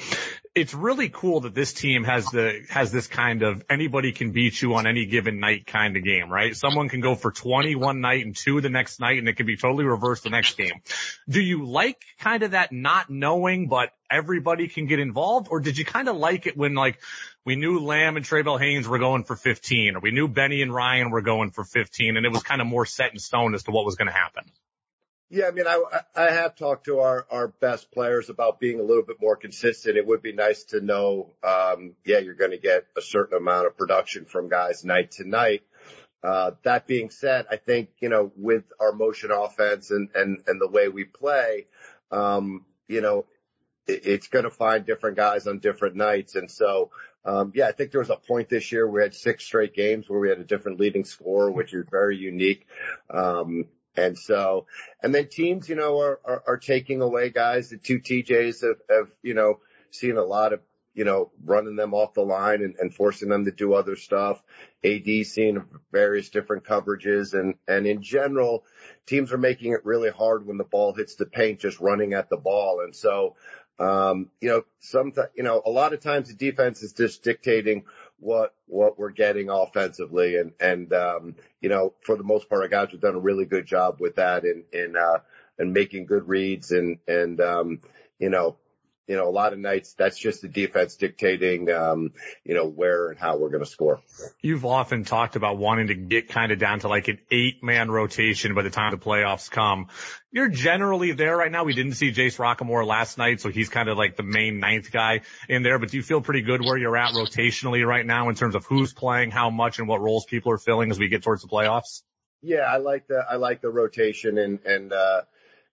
It's really cool that this team has the, has this kind of anybody can beat you on any given night kind of game, right? Someone can go for 20 one night and two the next night and it can be totally reversed the next game. Do you like kind of that not knowing, but everybody can get involved? Or did you kind of like it when like we knew Lamb and Trae Bell-Haynes were going for 15 or we knew Benny and Ryan were going for 15 and it was kind of more set in stone as to what was going to happen? Yeah, I mean, I I have talked to our our best players about being a little bit more consistent. It would be nice to know, um, yeah, you're going to get a certain amount of production from guys night to night. Uh, that being said, I think you know with our motion offense and and and the way we play, um, you know, it, it's going to find different guys on different nights, and so. Um, yeah, I think there was a point this year we had six straight games where we had a different leading scorer, which is very unique. And so, and then teams, you know, are, are, are taking away guys. The two TJs have, have, you know, seen a lot of, you know, running them off the line and, and forcing them to do other stuff. AD seeing various different coverages and, and in general, teams are making it really hard when the ball hits the paint, just running at the ball. And so, um, you know, sometimes, you know, a lot of times the defense is just dictating what, what we're getting offensively. And, and, um, you know, for the most part, our guys have done a really good job with that in, in, uh, and making good reads and, and, um, you know, you know, a lot of nights that's just the defense dictating, um, you know, where and how we're going to score. You've often talked about wanting to get kind of down to like an eight man rotation by the time the playoffs come. You're generally there right now. We didn't see Jace Roquemore last night, so he's kind of like the main ninth guy in there, but do you feel pretty good where you're at rotationally right now in terms of who's playing, how much and what roles people are filling as we get towards the playoffs? Yeah, I like the, I like the rotation and, and, uh,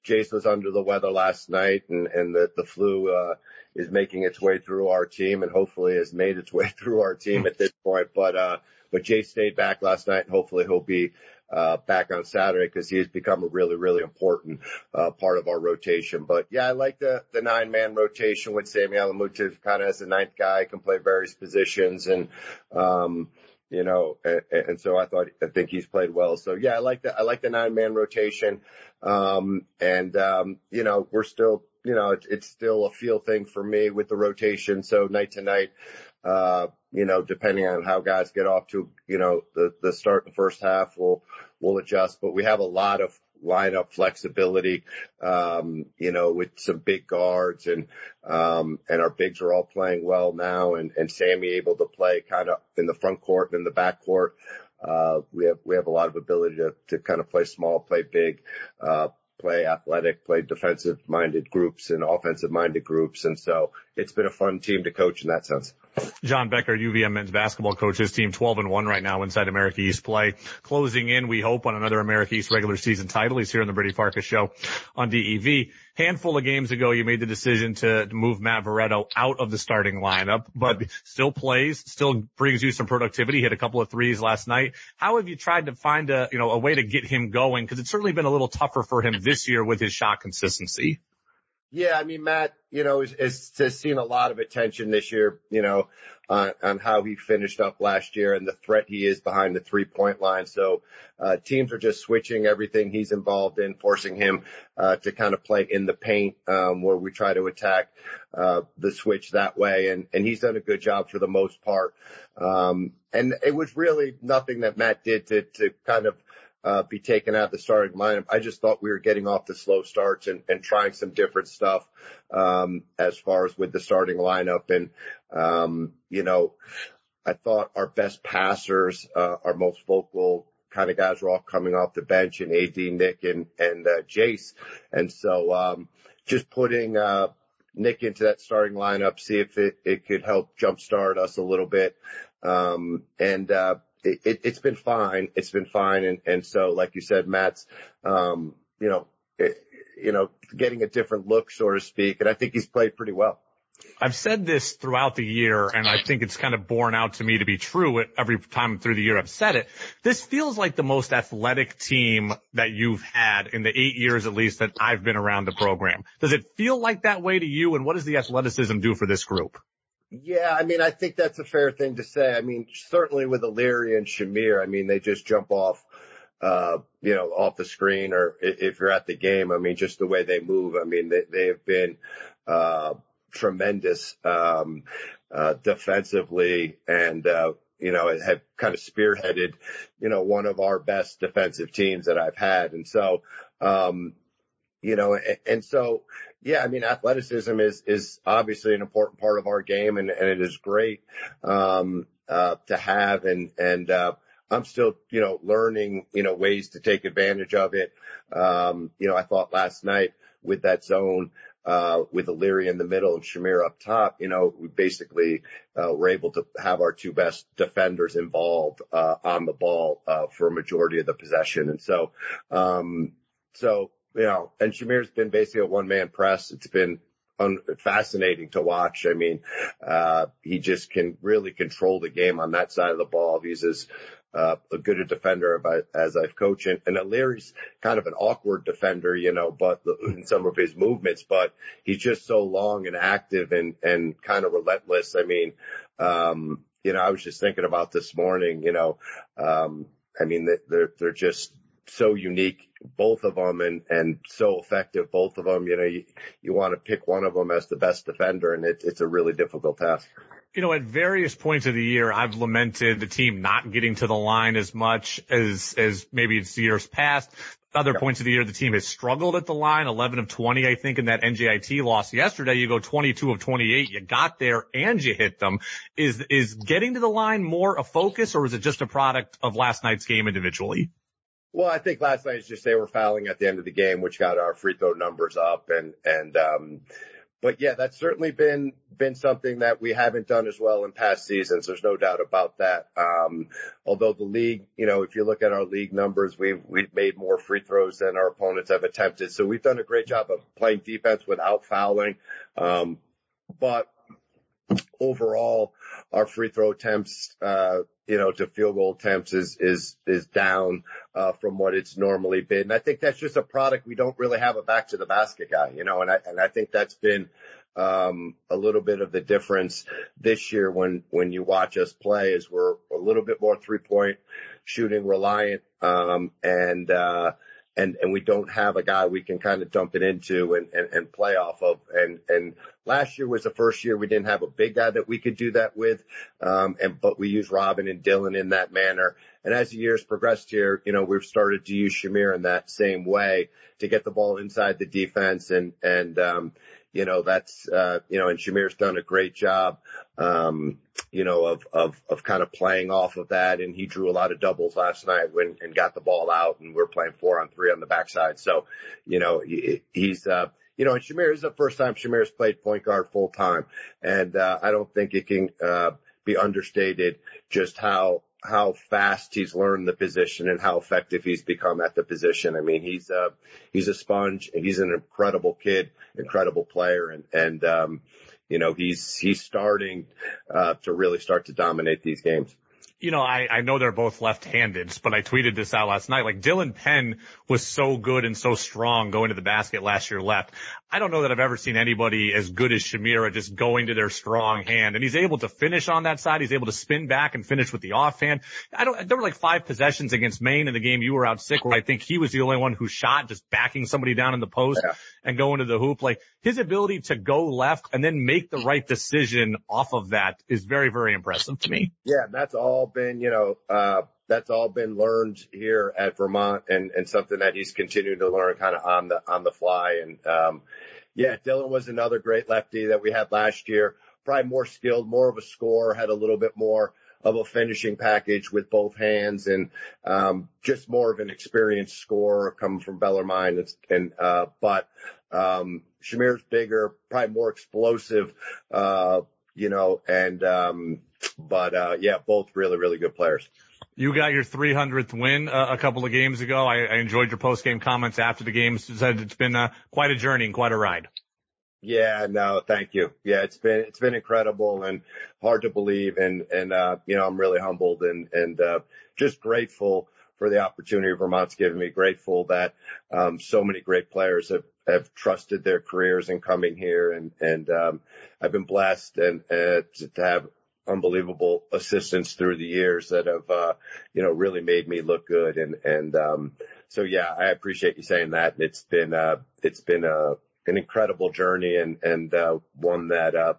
Jace was under the weather last night and, and the, the flu, uh, is making its way through our team and hopefully has made its [laughs] way through our team at this point. But, uh, but Jace stayed back last night and hopefully he'll be, uh, back on Saturday because he has become a really, really important, uh, part of our rotation. But yeah, I like the, the nine man rotation with Sammy Alamutu's kind of as the ninth guy, can play various positions and, um, you know, and, and so I thought, I think he's played well. So yeah, I like the, I like the nine man rotation. Um, and, um, you know, we're still, you know, it's, it's still a feel thing for me with the rotation. So night to night, uh, you know, depending on how guys get off to, you know, the, the start in the first half, we'll, we'll adjust, but we have a lot of lineup flexibility, um, you know, with some big guards and, um, and our bigs are all playing well now and, and Sammy able to play kind of in the front court and in the back court. Uh, we have, we have a lot of ability to, to kind of play small, play big, uh, play athletic, play defensive minded groups and offensive minded groups. And so it's been a fun team to coach in that sense. John Becker, UVM men's basketball coach, his team 12 and 1 right now inside America East play. Closing in, we hope, on another America East regular season title. He's here on the Brady Farkas show on DEV. Handful of games ago, you made the decision to move Matt Veretto out of the starting lineup, but still plays, still brings you some productivity. Hit a couple of threes last night. How have you tried to find a, you know, a way to get him going? Cause it's certainly been a little tougher for him this year with his shot consistency. Yeah, I mean, Matt, you know, has, has seen a lot of attention this year, you know, on, on how he finished up last year and the threat he is behind the three point line. So, uh, teams are just switching everything he's involved in, forcing him, uh, to kind of play in the paint, um, where we try to attack, uh, the switch that way. And, and he's done a good job for the most part. Um, and it was really nothing that Matt did to, to kind of, be taken out of the starting lineup. I just thought we were getting off the slow starts and, and trying some different stuff, um, as far as with the starting lineup. And, um, you know, I thought our best passers, uh, our most vocal kind of guys were all coming off the bench and AD, Nick and, and, uh, Jace. And so, um, just putting, uh, Nick into that starting lineup, see if it, it could help jumpstart us a little bit. And, it, has been fine. It's been fine. And, so, like you said, Matt's, um, you know, you know, getting a different look, so to speak. And I think he's played pretty well. I've said this throughout the year, and I think it's kind of borne out to me to be true every time through the year I've said it. This feels like the most athletic team that you've had in the eight years at least that I've been around the program. Does it feel like that way to you? And what does the athleticism do for this group? Yeah, I mean, I think that's a fair thing to say. I mean, certainly with Ileri and Shamir, I mean, they just jump off, uh, you know, off the screen or if you're at the game, I mean, just the way they move. I mean, they, they have been, uh, tremendous, um, uh, defensively and, uh, you know, have kind of spearheaded, you know, one of our best defensive teams that I've had. And so, um, you know, and, and so, yeah, I mean, athleticism is, is obviously an important part of our game and, and it is great, um, uh, to have and, and, uh, I'm still, you know, learning, you know, ways to take advantage of it. Um, you know, I thought last night with that zone, uh, with Ileri in the middle and Shamir up top, you know, we basically, uh, were able to have our two best defenders involved, uh, on the ball, uh, for a majority of the possession. And so, um, so you know, and Shamir's been basically a one man press. It's been fascinating to watch. I mean, uh, he just can really control the game on that side of the ball. He's as, uh, a good a defender as I've coached. And, and Ileri's kind of an awkward defender, you know, but in some of his movements, but he's just so long and active and, and kind of relentless. I mean, um, you know, I was just thinking about this morning, you know, um, I mean, they're, they're just so unique, both of them, and, and so effective, both of them. You know, you, you want to pick one of them as the best defender, and it, it's a really difficult task you know, at various points of the year, I've lamented the team not getting to the line as much as, as maybe it's years past. Other yeah. points of the year, the team has struggled at the line, 11 of 20, I think, in that NJIT loss yesterday. You go 22 of 28. You got there and you hit them. Is, is getting to the line more a focus or is it just a product of last night's game individually? Well, I think last night is just they were fouling at the end of the game, which got our free throw numbers up and, and, um, but yeah, that's certainly been been something that we haven't done as well in past seasons. There's no doubt about that. Um, although the league, you know, if you look at our league numbers, we've we've made more free throws than our opponents have attempted. So we've done a great job of playing defense without fouling. Um, but overall, our free throw attempts, uh, you know, to field goal attempts is, is, is down, uh, from what it's normally been. And I think that's just a product. We don't really have a back to the basket guy, you know, and I, and I think that's been, um, a little bit of the difference this year when, when you watch us play is we're a little bit more three point shooting reliant. Um, and, uh, and and we don't have a guy we can kind of dump it into and, and, and play off of. And and last year was the first year we didn't have a big guy that we could do that with. Um, and but we use Robin and Dylan in that manner. And as the years progressed here, you know, we've started to use Shamir in that same way to get the ball inside the defense and and um, you know, that's, uh, you know, and Shamir's done a great job, um, you know, of, of, of kind of playing off of that. And he drew a lot of doubles last night when, and got the ball out and we're playing four on three on the backside. So, you know, he, he's, uh, you know, and Shamir is the first time Shamir's played point guard full time. And, uh, I don't think it can, uh, be understated just how, how fast he's learned the position and how effective he's become at the position. I mean, he's a, he's a sponge he's an incredible kid, incredible player. And, and, um, you know, he's, he's starting, uh, to really start to dominate these games you know, I, I know they're both left-handed, but I tweeted this out last night. Like Dylan Penn was so good and so strong going to the basket last year left. I don't know that I've ever seen anybody as good as Shamira just going to their strong hand. And he's able to finish on that side. He's able to spin back and finish with the offhand. I don't, there were like five possessions against Maine in the game you were out sick where I think he was the only one who shot just backing somebody down in the post yeah. and going to the hoop. Like his ability to go left and then make the right decision off of that is very, very impressive to me. Yeah. That's all been, you know, uh, that's all been learned here at Vermont and, and something that he's continuing to learn kind of on the, on the fly. And, um, yeah, Dylan was another great lefty that we had last year. Probably more skilled, more of a scorer, had a little bit more of a finishing package with both hands and, um, just more of an experienced scorer coming from Bellarmine. And, and uh, but, um, Shamir's bigger, probably more explosive, uh, you know, and, um, but, uh, yeah, both really, really good players. You got your 300th win uh, a couple of games ago. I, I enjoyed your post game comments after the game. Said it's been uh, quite a journey and quite a ride. Yeah, no, thank you. Yeah, it's been it's been incredible and hard to believe, and and uh, you know I'm really humbled and and uh, just grateful for the opportunity Vermont's given me. Grateful that um, so many great players have have trusted their careers in coming here, and and um, I've been blessed and uh, to to have unbelievable assistants through the years that have, uh, you know, really made me look good. And, and, um, so yeah, I appreciate you saying that. It's been, uh, it's been, a an incredible journey and, and, uh, one that, uh,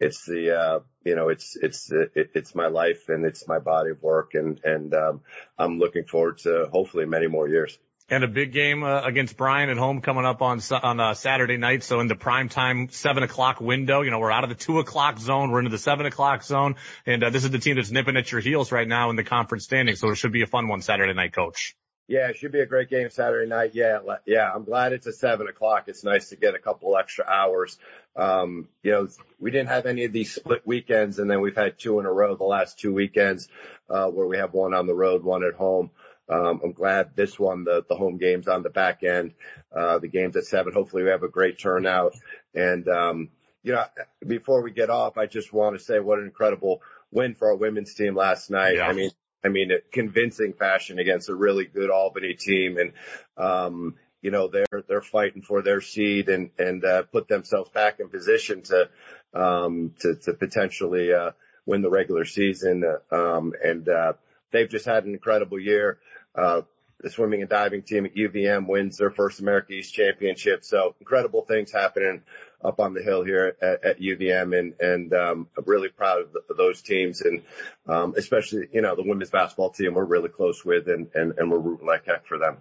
it's the, uh, you know, it's, it's, it, it's my life and it's my body of work. And, and, um, I'm looking forward to hopefully many more years and a big game uh, against Bryant at home coming up on on uh, Saturday night. So in the prime time seven o'clock window, you know we're out of the two o'clock zone, we're into the seven o'clock zone, and uh, this is the team that's nipping at your heels right now in the conference standing. So it should be a fun one Saturday night, Coach. Yeah, it should be a great game Saturday night. Yeah, yeah, I'm glad it's a seven o'clock. It's nice to get a couple extra hours. Um, you know, we didn't have any of these split weekends, and then we've had two in a row the last two weekends uh, where we have one on the road, one at home. Um, I'm glad this one, the, the home games on the back end, uh, the games at seven. Hopefully we have a great turnout. And, um, you know, before we get off, I just want to say what an incredible win for our women's team last night. Yeah. I mean, I mean, convincing fashion against a really good Albany team. And, um, you know, they're, they're fighting for their seed and, and, uh, put themselves back in position to, um, to, to potentially, uh, win the regular season. Um, and, uh, they've just had an incredible year. Uh, the swimming and diving team at UVM wins their first America East championship. So incredible things happening up on the hill here at, at UVM and, and, um, I'm really proud of, the, of those teams and, um, especially, you know, the women's basketball team we're really close with and, and, and we're rooting like heck for them.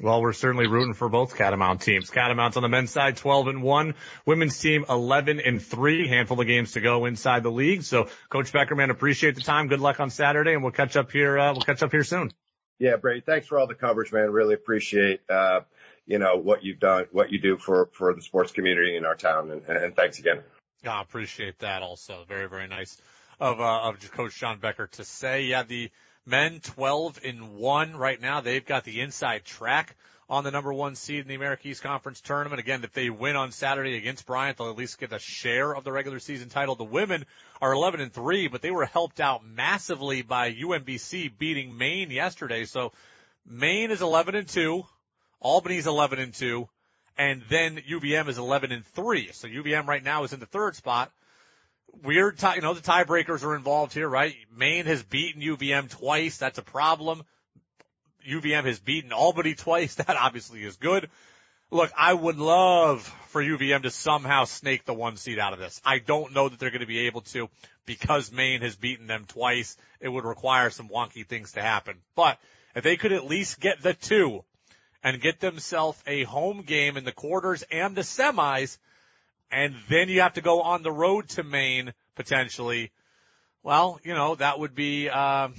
Well, we're certainly rooting for both Catamount teams. Catamounts on the men's side, 12 and 1. Women's team, 11 and 3. Handful of games to go inside the league. So, Coach Beckerman, appreciate the time. Good luck on Saturday, and we'll catch up here. Uh, we'll catch up here soon. Yeah, Brady, thanks for all the coverage, man. Really appreciate, uh, you know, what you've done, what you do for, for the sports community in our town. And, and thanks again. I appreciate that also. Very, very nice of, uh, of Coach John Becker to say. Yeah, the men 12 in 1 right now. They've got the inside track on the number one seed in the America East Conference tournament. Again, if they win on Saturday against Bryant, they'll at least get a share of the regular season title. The women are 11 and 3, but they were helped out massively by UMBC beating Maine yesterday. So Maine is 11 and 2, Albany's 11 and 2, and then UVM is 11 and 3. So UVM right now is in the third spot. Weird, tie, you know, the tiebreakers are involved here, right? Maine has beaten UVM twice. That's a problem. UVM has beaten Albany twice. [laughs] That obviously is good. Look, I would love for UVM to somehow snake the one seed out of this. I don't know that they're going to be able to because Maine has beaten them twice. It would require some wonky things to happen. But if they could at least get the two and get themselves a home game in the quarters and the semis, and then you have to go on the road to Maine potentially, well, you know, that would be, um,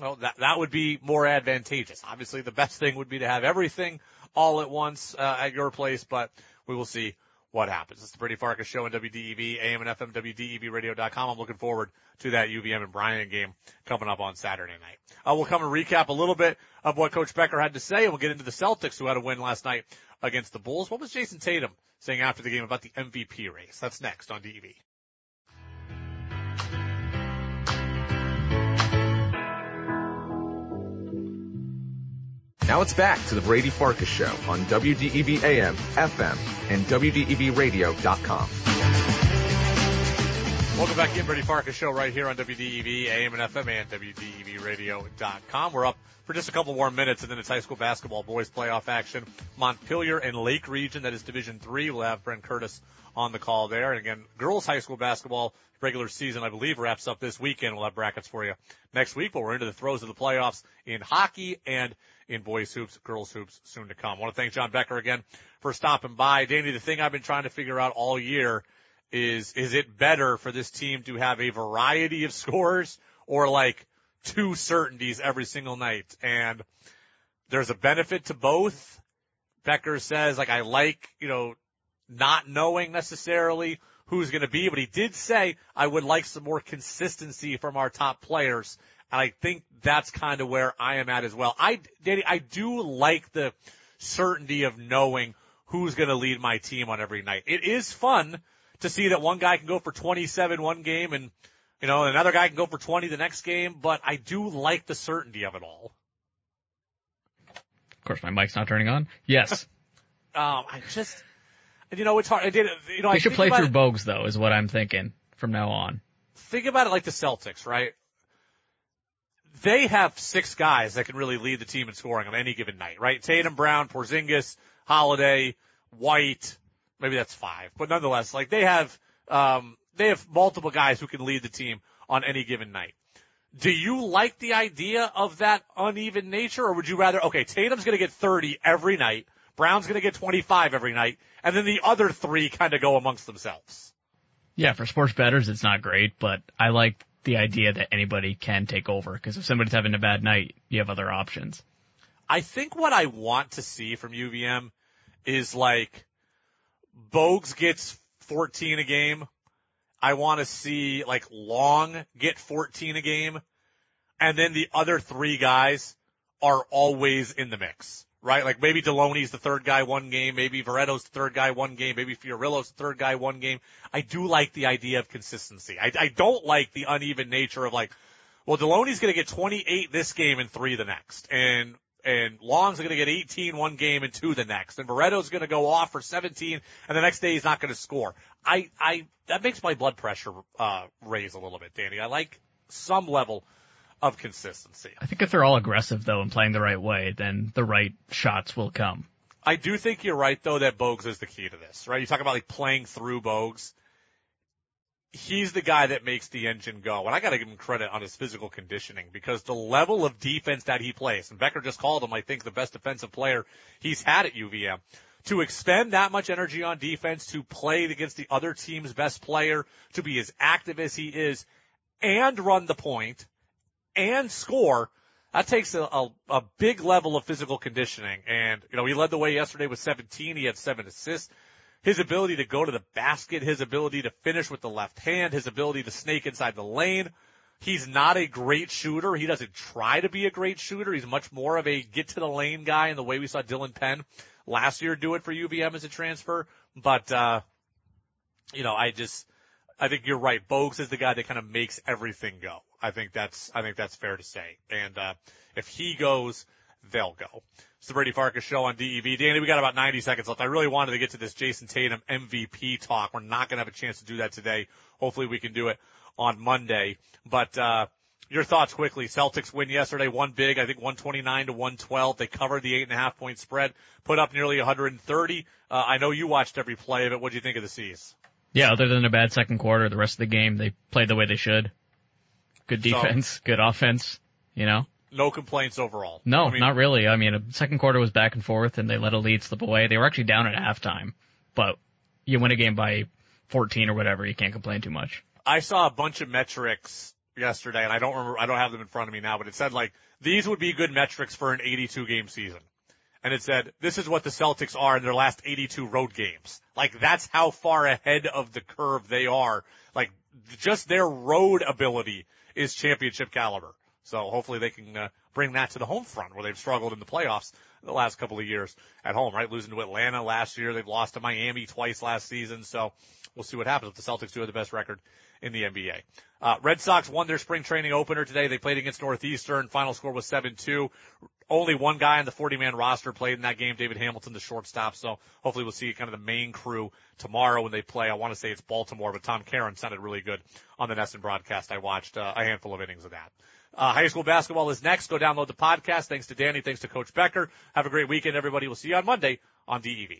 well, that, that would be more advantageous. Obviously, the best thing would be to have everything all at once, uh, at your place, but we will see what happens. It's the Brady Farkas show on WDEV, AM and FM, WDEVradio.com. I'm looking forward to that UVM and Bryant game coming up on Saturday night. Uh, we'll come and recap a little bit of what Coach Becker had to say, and we'll get into the Celtics who had a win last night against the Bulls. What was Jayson Tatum saying after the game about the MVP race? That's next on DEV. Now it's back to the Brady Farkas Show on WDEV AM, FM, and WDEVradio.com. Welcome back in, Brady Farkas Show right here on WDEV AM and FM and WDEVradio.com. We're up for just a couple more minutes and then it's high school basketball boys playoff action. Montpelier and Lake Region, that is Division Three. We'll have Brent Curtis on the call there. And again, girls high school basketball regular season, I believe, wraps up this weekend. We'll have brackets for you next week, but we're into the throes of the playoffs in hockey and in boys hoops, girls hoops soon to come. I want to thank John Becker again for stopping by. Danny, the thing I've been trying to figure out all year is, is it better for this team to have a variety of scores or like two certainties every single night? And there's a benefit to both. Becker says, like, I like, you know, not knowing necessarily who's going to be, but he did say, I would like some more consistency from our top players. And I think that's kind of where I am at as well. I, Danny, I do like the certainty of knowing who's going to lead my team on every night. It is fun to see that one guy can go for 27 one game and, you know, another guy can go for 20 the next game, but I do like the certainty of it all. Of course, my mic's not turning on. Yes. [laughs] um, I just, you know, it's hard. I did, you know, they I should play through Bogues though, is what I'm thinking from now on. Think about it like the Celtics, right? They have six guys that can really lead the team in scoring on any given night, right? Tatum, Brown, Porzingis, Holiday, White, maybe that's five, but nonetheless, like they have, um, they have multiple guys who can lead the team on any given night. Do you like the idea of that uneven nature or would you rather, okay, Tatum's going to get 30 every night. Brown's going to get 25 every night and then the other three kind of go amongst themselves. Yeah, for sports bettors, it's not great, but I like the idea that anybody can take over because if somebody's having a bad night, you have other options. I think what I want to see from UVM is like Bogues gets 14 a game. I want to see like Long get 14 a game. And then the other three guys are always in the mix right? Like maybe Deloney's the third guy one game, maybe Veretto's the third guy one game, maybe Fiorillo's the third guy one game. I do like the idea of consistency. I, I don't like the uneven nature of like, Well, Deloney's going to get 28 this game and three the next. And, and Long's going to get 18 one game and two the next. And Barrett's going to go off for 17 and the next day he's not going to score. I, I, that makes my blood pressure, uh, raise a little bit, Danny. I like some level of consistency. I think if they're all aggressive though and playing the right way, then the right shots will come. I do think you're right though that Bogues is the key to this, right? You talk about like playing through Bogues he's the guy that makes the engine go. And I got to give him credit on his physical conditioning because the level of defense that he plays, and Becker just called him, I think, the best defensive player he's had at UVM. To expend that much energy on defense, to play against the other team's best player, to be as active as he is, and run the point, and score, that takes a, a, a big level of physical conditioning. And, you know, he led the way yesterday with 17. He had seven assists his ability to go to the basket, his ability to finish with the left hand, his ability to snake inside the lane. He's not a great shooter. He doesn't try to be a great shooter. He's much more of a get to the lane guy in the way we saw Dylan Penn last year do it for UVM as a transfer. But, uh, you know, I just, I think you're right. Bogues is the guy that kind of makes everything go. I think that's, I think that's fair to say. And, uh, if he goes, they'll go. It's the Brady Farkas show on DEV. Danny, we got about 90 seconds left. I really wanted to get to this Jayson Tatum MVP talk. We're not going to have a chance to do that today. Hopefully we can do it on Monday. But, uh, your thoughts quickly. Celtics win yesterday, one big, I think 129 to 112. They covered the eight and a half point spread, put up nearly 130. Uh, I know you watched every play of it. What do you think of the C's? Yeah, other than a bad second quarter, the rest of the game, they played the way they should. Good defense, so, good offense, you know? no complaints overall. No, I mean, not really. I mean, second quarter was back and forth, and they let a lead slip away. They were actually down at halftime, but you win a game by 14 or whatever, you can't complain too much. I saw a bunch of metrics yesterday, and I don't remember, I don't have them in front of me now, but it said like these would be good metrics for an 82 game season. And it said, this is what the Celtics are in their last 82 road games. Like that's how far ahead of the curve they are. Like just their road ability is championship caliber. So hopefully they can uh, bring that to the home front where they've struggled in the playoffs the last couple of years at home, right? Losing to Atlanta last year. They've lost to Miami twice last season. So we'll see what happens if the Celtics do have the best record in the NBA. Uh, Red Sox won their spring training opener today. They played against Northeastern. Final score was 7-2. Only one guy on the 40 man roster played in that game, David Hamilton, the shortstop. So hopefully we'll see kind of the main crew tomorrow when they play. I want to say it's Baltimore, but Tom Caron sounded really good on the NESN broadcast. I watched uh, a handful of innings of that. Uh, high school basketball is next. Go download the podcast. Thanks to Danny. Thanks to Coach Becker. Have a great weekend, everybody. We'll see you on Monday on DEV.